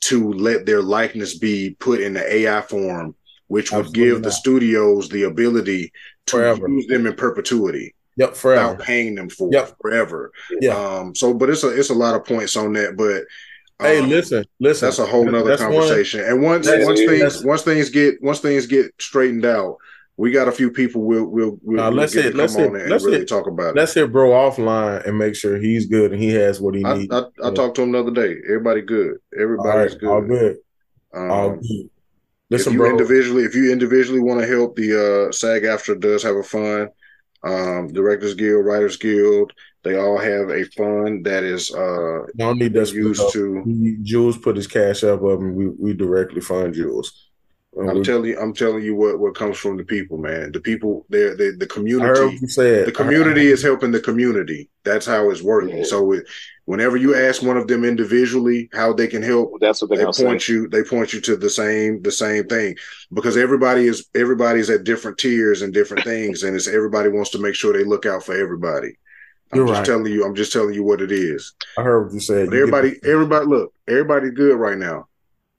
[SPEAKER 1] to let their likeness be put in the AI form, which would Absolutely give not. the studios the ability to forever. use them in perpetuity.
[SPEAKER 2] Yep, forever. Without
[SPEAKER 1] paying them for yep. forever. Yeah. Um, so but it's a it's a lot of points on that. But
[SPEAKER 2] um, hey, listen, listen.
[SPEAKER 1] That's a whole nother conversation. One, and once once things once things get once things get straightened out, we got a few people. We'll we'll, we'll,
[SPEAKER 2] uh, let's we'll hit, let's hit, let's
[SPEAKER 1] really
[SPEAKER 2] hit,
[SPEAKER 1] talk about
[SPEAKER 2] let's it. Let's hit bro offline and make sure he's good and he has what he
[SPEAKER 1] I,
[SPEAKER 2] needs.
[SPEAKER 1] I, I, I, talked to him the other day. Everybody good. Everybody's
[SPEAKER 2] right,
[SPEAKER 1] good.
[SPEAKER 2] All good. Um, all good.
[SPEAKER 1] Listen, if you bro. individually, if you individually want to help, the uh, SAG-AFTRA does have a fund. Um, Directors Guild, Writers Guild, they all have a fund that is uh,
[SPEAKER 2] don't need us used to. Jules put his cash up, up and we, we directly fund Jules.
[SPEAKER 1] I'm telling you, I'm telling you what, what comes from the people, man. The people, they're, they the community. The community is helping the community. That's how it's working. Yeah. So, it, whenever you ask one of them individually how they can help,
[SPEAKER 3] that's what they,
[SPEAKER 1] they point say. you. They point you to the same the same thing because everybody is everybody's at different tiers and different things, and it's everybody wants to make sure they look out for everybody. I'm You're just right. telling you. I'm just telling you what it is.
[SPEAKER 2] I heard what you said.
[SPEAKER 1] You everybody, everybody, look, everybody's good right now.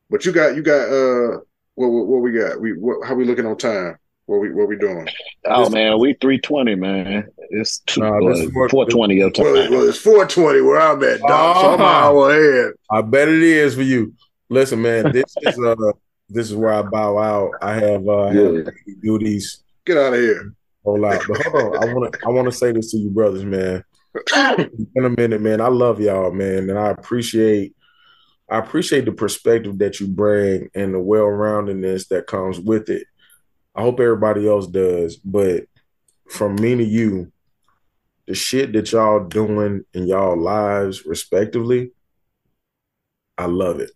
[SPEAKER 1] But you got you got uh what, what, what we got? We what, how we looking on time? What we what we doing?
[SPEAKER 3] Oh this, man, we three twenty man. It's two, uh, four twenty your time.
[SPEAKER 1] Well, well, it's four twenty where I'm at. Dog, so I'm an hour ahead.
[SPEAKER 2] I bet it is for you. Listen, man, this is uh this is where I bow out. I have uh, yeah. have duties.
[SPEAKER 1] Get out of here.
[SPEAKER 2] Whole lot. But hold on, I want to I want to say this to you, brothers, man. In a minute, man. I love y'all, man, and I appreciate I appreciate the perspective that you bring and the well-roundedness that comes with it. I hope everybody else does, but from me to you, the shit that y'all doing in y'all lives respectively, I love it.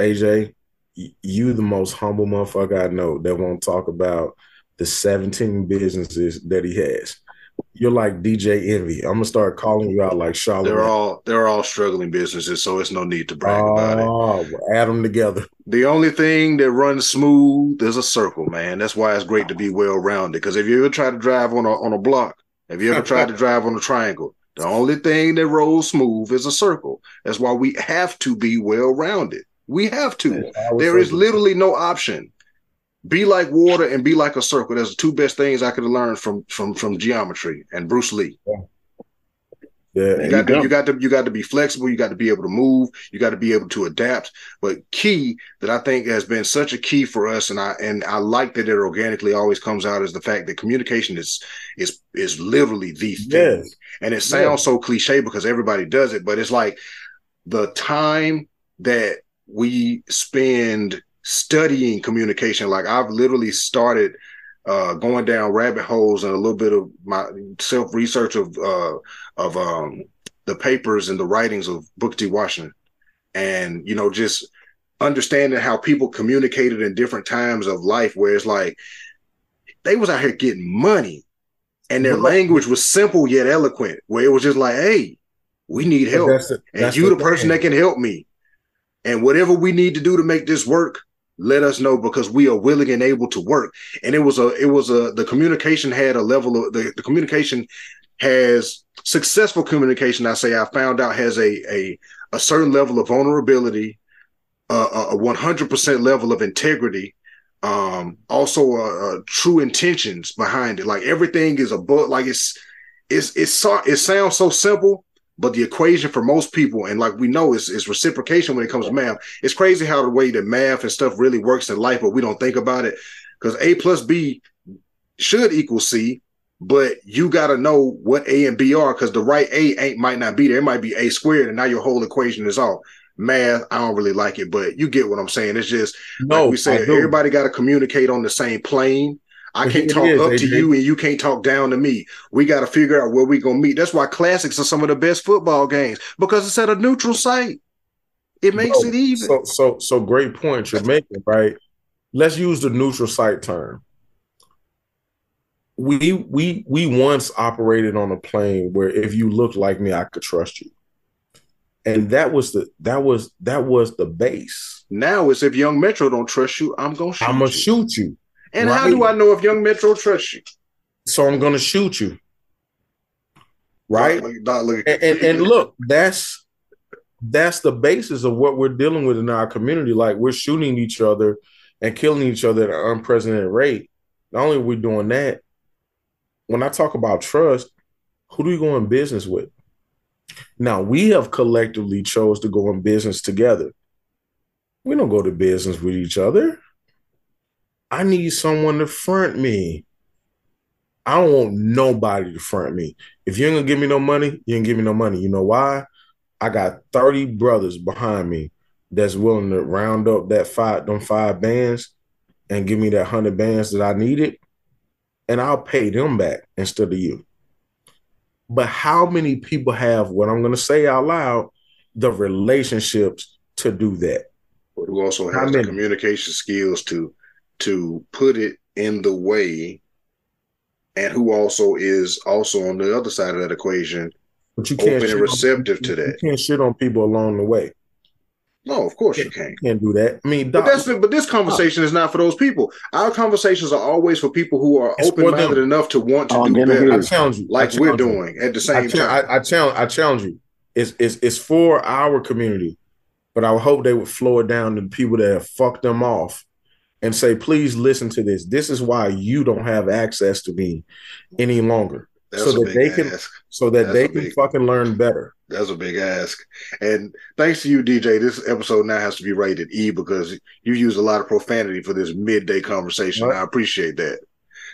[SPEAKER 2] AJ, you the most humble motherfucker I know that won't talk about the 17 businesses that he has. You're like DJ Envy. I'm gonna start calling you out like Charlotte.
[SPEAKER 1] They're all they're all struggling businesses, so it's no need to brag oh, about it.
[SPEAKER 2] Oh, add them together.
[SPEAKER 1] The only thing that runs smooth is a circle, man. That's why it's great to be well rounded. Because if you ever try to drive on a on a block, if you ever tried to drive on a triangle? The only thing that rolls smooth is a circle. That's why we have to be well rounded. We have to. There is literally no option. Be like water and be like a circle. That's the two best things I could have learned from from from geometry and Bruce Lee. Yeah. Yeah, you got, to, you got to you got to be flexible. You got to be able to move. You got to be able to adapt. But key that I think has been such a key for us, and I and I like that it organically always comes out is the fact that communication is is is literally the thing. Yes. And it sounds yes. so cliche because everybody does it, but it's like the time that we spend studying communication. Like I've literally started uh, going down rabbit holes and a little bit of my self research of uh, of um, the papers and the writings of Booker T. Washington, and you know just understanding how people communicated in different times of life, where it's like they was out here getting money, and their language was simple yet eloquent, where it was just like, hey, we need help, that's that's and you the, the person that can help me, and whatever we need to do to make this work, let us know because we are willing and able to work. And it was a, it was a, the communication had a level of the, the communication has successful communication. I say I found out has a, a, a certain level of vulnerability, uh, a 100% level of integrity, um, also uh, uh, true intentions behind it. Like everything is a book. Like it's, it's, it's, it sounds so simple, but the equation for most people, and like we know, is, is reciprocation when it comes to math. It's crazy how the way that math and stuff really works in life, but we don't think about it. Because A plus B should equal C, but you got to know what A and B are because the right A ain't might not be there. It might be A squared, and now your whole equation is off. Math, I don't really like it, but you get what I'm saying. It's just no, like we say everybody got to communicate on the same plane. I can't talk is, up AJ. to you and you can't talk down to me. We got to figure out where we gonna meet. That's why classics are some of the best football games because it's at a neutral site. It makes it even.
[SPEAKER 2] So, so, so great point you're making, right? Let's use the neutral site term. We we we once operated on a plane where if you looked like me, I could trust you, and that was the that was that was the base.
[SPEAKER 1] Now it's if Young Metro don't trust you, I'm gonna shoot
[SPEAKER 2] I'm gonna you. shoot you.
[SPEAKER 1] And right. how do I know if Young Metro trusts you?
[SPEAKER 2] So I'm gonna shoot you. Right? Not, and, and, and look, that's that's the basis of what we're dealing with in our community. Like we're shooting each other and killing each other at an unprecedented rate. Not only are we doing that, when I talk about trust, who do we go in business with? Now we have collectively chose to go in business together. We don't go to business with each other. I need someone to front me. I don't want nobody to front me. If you ain't gonna give me no money, you ain't give me no money. You know why? I got 30 brothers behind me that's willing to round up that five, them five bands and give me that hundred bands that I needed, and I'll pay them back instead of you. But how many people have what I'm gonna say out loud, the relationships to do that?
[SPEAKER 1] But who also has the communication skills to to put it in the way and who also is also on the other side of that equation but you can't open and receptive
[SPEAKER 2] on,
[SPEAKER 1] to that.
[SPEAKER 2] You can't shit on people along the way.
[SPEAKER 1] No, of course you, can't.
[SPEAKER 2] You can't do that. I mean,
[SPEAKER 1] but that's but this conversation is not for those people. Our conversations are always for people who are open minded enough to want to do better. I challenge you, like challenge we're doing at the same
[SPEAKER 2] I
[SPEAKER 1] time.
[SPEAKER 2] I, I, challenge, I challenge you. It's, it's it's for our community, but I hope they would flow it down to the people that have fucked them off and say, please listen to this. This is why you don't have access to me any longer. That's so that they can ask. so that that's they can big, fucking learn better.
[SPEAKER 1] That's a big ask. And thanks to you, DJ, this episode now has to be rated E because you use a lot of profanity for this midday conversation. What? I appreciate that.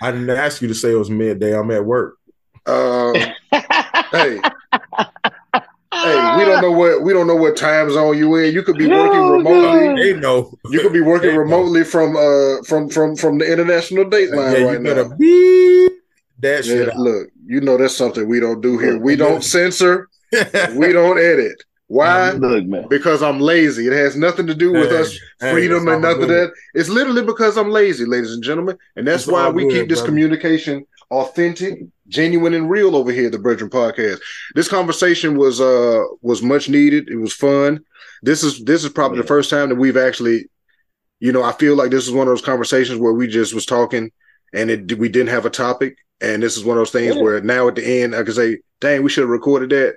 [SPEAKER 2] I didn't ask you to say it was midday. I'm at work.
[SPEAKER 1] Um, hey, hey, we don't know what we don't know what time zone you in. You could be working oh, remotely.
[SPEAKER 2] They know.
[SPEAKER 1] You could be working remotely know. from uh from from from the international date line yeah, right now.
[SPEAKER 2] Beep that yeah, shit.
[SPEAKER 1] Look, you know that's something we don't do here. We don't censor. we don't edit. Why? Look, because I'm lazy. It has nothing to do with hey, us freedom hey, and nothing that. It's literally because I'm lazy, ladies and gentlemen, and that's it's why we good, keep this brother. communication authentic, genuine, and real over here at the BREADren Podcast. This conversation was uh was much needed. It was fun. This is this is probably yeah. the first time that we've actually, you know, I feel like this is one of those conversations where we just was talking and it we didn't have a topic and this is one of those things yeah. where now at the end I can say, "Dang, we should have recorded that."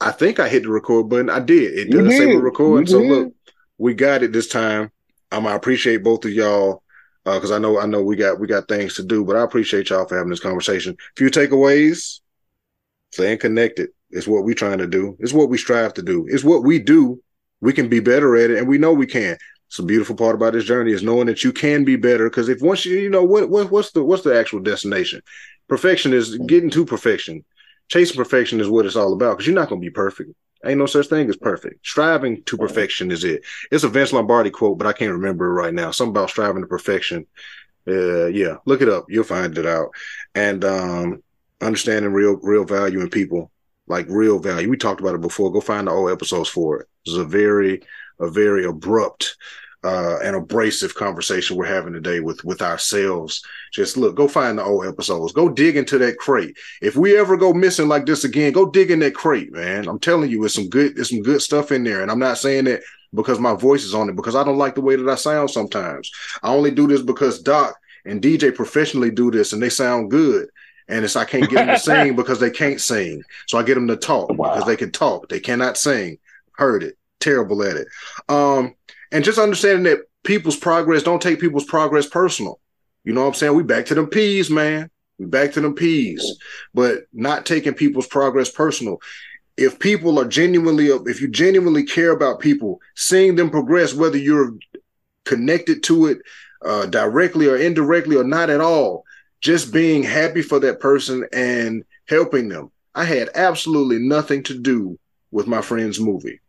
[SPEAKER 1] I think I hit the record button. I did. It does say we're recording. So look, we got it this time. Um, I appreciate both of y'all because uh, I know I know we got we got things to do, but I appreciate y'all for having this conversation. Few takeaways: staying connected is what we're trying to do. It's what we strive to do. It's what we do. We can be better at it, and we know we can. It's a beautiful part about this journey is knowing that you can be better. Because if once you, you know what, what what's the what's the actual destination? Perfection is getting to perfection. Chasing perfection is what it's all about. Because you're not going to be perfect. Ain't no such thing as perfect. Striving to perfection is it. It's a Vince Lombardi quote, but I can't remember it right now. Something about striving to perfection. Uh, yeah, look it up. You'll find it out. And um, understanding real real value in people, like real value. We talked about it before. Go find the old episodes for it. It's a very a very abrupt uh, and abrasive conversation we're having today with with ourselves. Just look, go find the old episodes. Go dig into that crate. If we ever go missing like this again, go dig in that crate, man. I'm telling you, it's some good, it's some good stuff in there. And I'm not saying that because my voice is on it, because I don't like the way that I sound sometimes. I only do this because Doc and DJ professionally do this and they sound good. And it's I can't get them to sing because they can't sing. So I get them to talk wow. because they can talk. They cannot sing. Heard it. Terrible at it. Um, and just understanding that people's progress don't take people's progress personal. You know what I'm saying? We back to them peas, man. We back to them peas, but not taking people's progress personal. If people are genuinely, if you genuinely care about people, seeing them progress, whether you're connected to it uh, directly or indirectly or not at all, just being happy for that person and helping them. I had absolutely nothing to do with my friend's movie.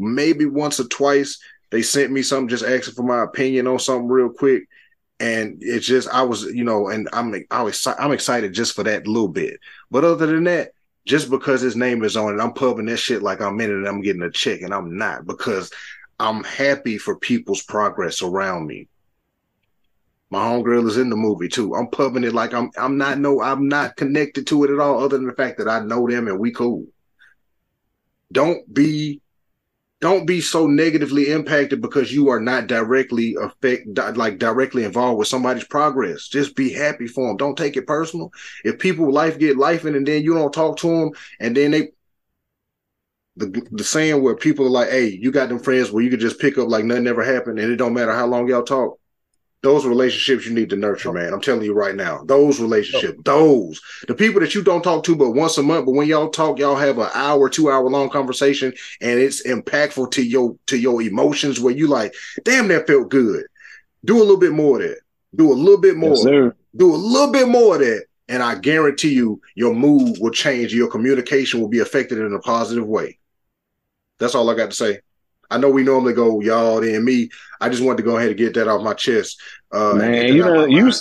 [SPEAKER 1] Maybe once or twice they sent me something just asking for my opinion on something real quick. And it's just I was, you know, and I'm I was I'm excited just for that little bit. But other than that, just because his name is on it, I'm pubbing that shit like I'm in it and I'm getting a check, and I'm not because I'm happy for people's progress around me. My homegirl is in the movie too. I'm pubbing it like I'm I'm not no I'm not connected to it at all, other than the fact that I know them and we cool. Don't be don't be so negatively impacted because you are not directly affect like directly involved with somebody's progress. Just be happy for them. Don't take it personal. If people life get life in and then you don't talk to them and then they the the saying where people are like, "Hey, you got them friends where you could just pick up like nothing ever happened and it don't matter how long y'all talk." Those relationships you need to nurture, man. I'm telling you right now, those relationships, those the people that you don't talk to but once a month, but when y'all talk, y'all have an hour, two hour long conversation, and it's impactful to your to your emotions. Where you like, damn, that felt good. Do a little bit more of that. Do a little bit more. Yes, Do a little bit more of that, and I guarantee you, your mood will change. Your communication will be affected in a positive way. That's all I got to say. I know we normally go y'all and me. I just wanted to go ahead and get that off my chest.
[SPEAKER 3] Uh, man, you know, you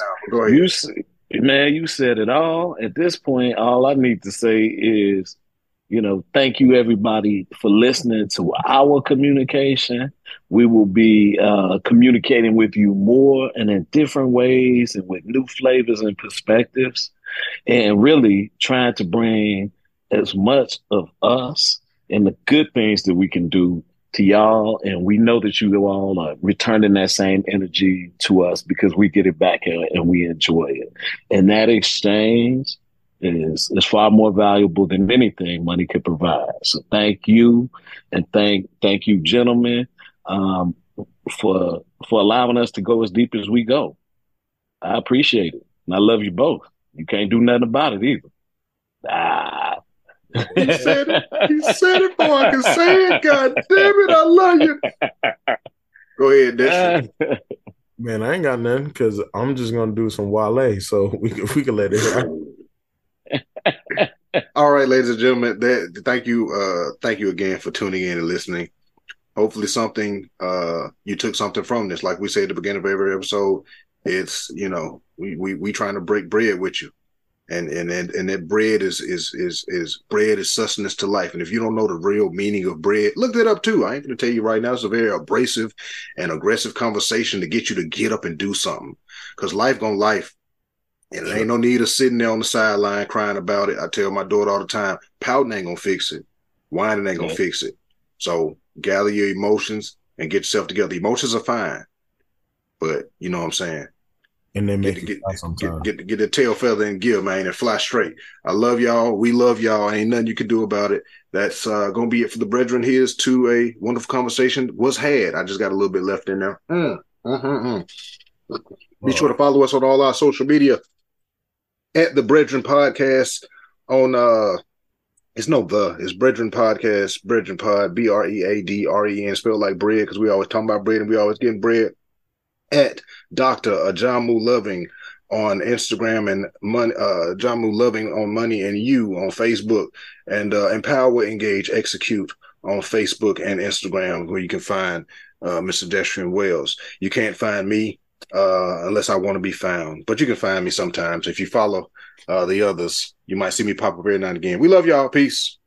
[SPEAKER 3] you man, you said it all. At this point, all I need to say is, you know, thank you everybody for listening to our communication. We will be uh, communicating with you more and in different ways and with new flavors and perspectives, and really trying to bring as much of us and the good things that we can do to y'all, and we know that you all are returning that same energy to us because we get it back and we enjoy it. And that exchange is is far more valuable than anything money could provide. So thank you, and thank thank you, gentlemen, um, for for allowing us to go as deep as we go. I appreciate it, and I love you both. You can't do nothing about it either. Ah.
[SPEAKER 1] He said it. He said it before I can say it. God damn it, I love you. Go ahead.
[SPEAKER 2] Man, I ain't got nothing because I'm just gonna do some Wale, so we can we can let it happen.
[SPEAKER 1] All right, ladies and gentlemen, that thank you, uh, thank you again for tuning in and listening. Hopefully, something uh, you took something from this. Like we say at the beginning of every episode, it's you know we we we trying to break bread with you, and and and, and that bread is is is is bread is sustenance to life. And if you don't know the real meaning of bread, look that up too. I ain't gonna tell you right now. It's a very abrasive and aggressive conversation to get you to get up and do something. Cause life gonna life. And it ain't no need of sitting there on the sideline crying about it. I tell my daughter all the time, pouting ain't gonna fix it. Whining ain't gonna yeah. fix it. So gather your emotions and get yourself together. Emotions are fine, but you know what I'm saying.
[SPEAKER 2] And then make
[SPEAKER 1] get, get, get, get, the tail feather and give, man, and fly straight. I love y'all. We love y'all. Ain't nothing you can do about it. That's uh, gonna be it for the BREADren. Here's to a wonderful conversation was had. I just got a little bit left in there. Mm, mm, mm, mm. Be sure to follow us on all our social media at the BREADren Podcast on uh it's no the it's BREADren Podcast, BREADren Pod, B R E A D R E N, spelled like bread because we always talking about bread and we always getting bread. At Dr. Ajamu Loving on Instagram and money uh Jamu Loving on Money and You on Facebook and uh Empower, Engage, Execute on Facebook and Instagram where you can find uh Mr. Destrian Wells. You can't find me uh, unless I want to be found. But you can find me sometimes. If you follow uh, the others, you might see me pop up every now and again. We love y'all. Peace.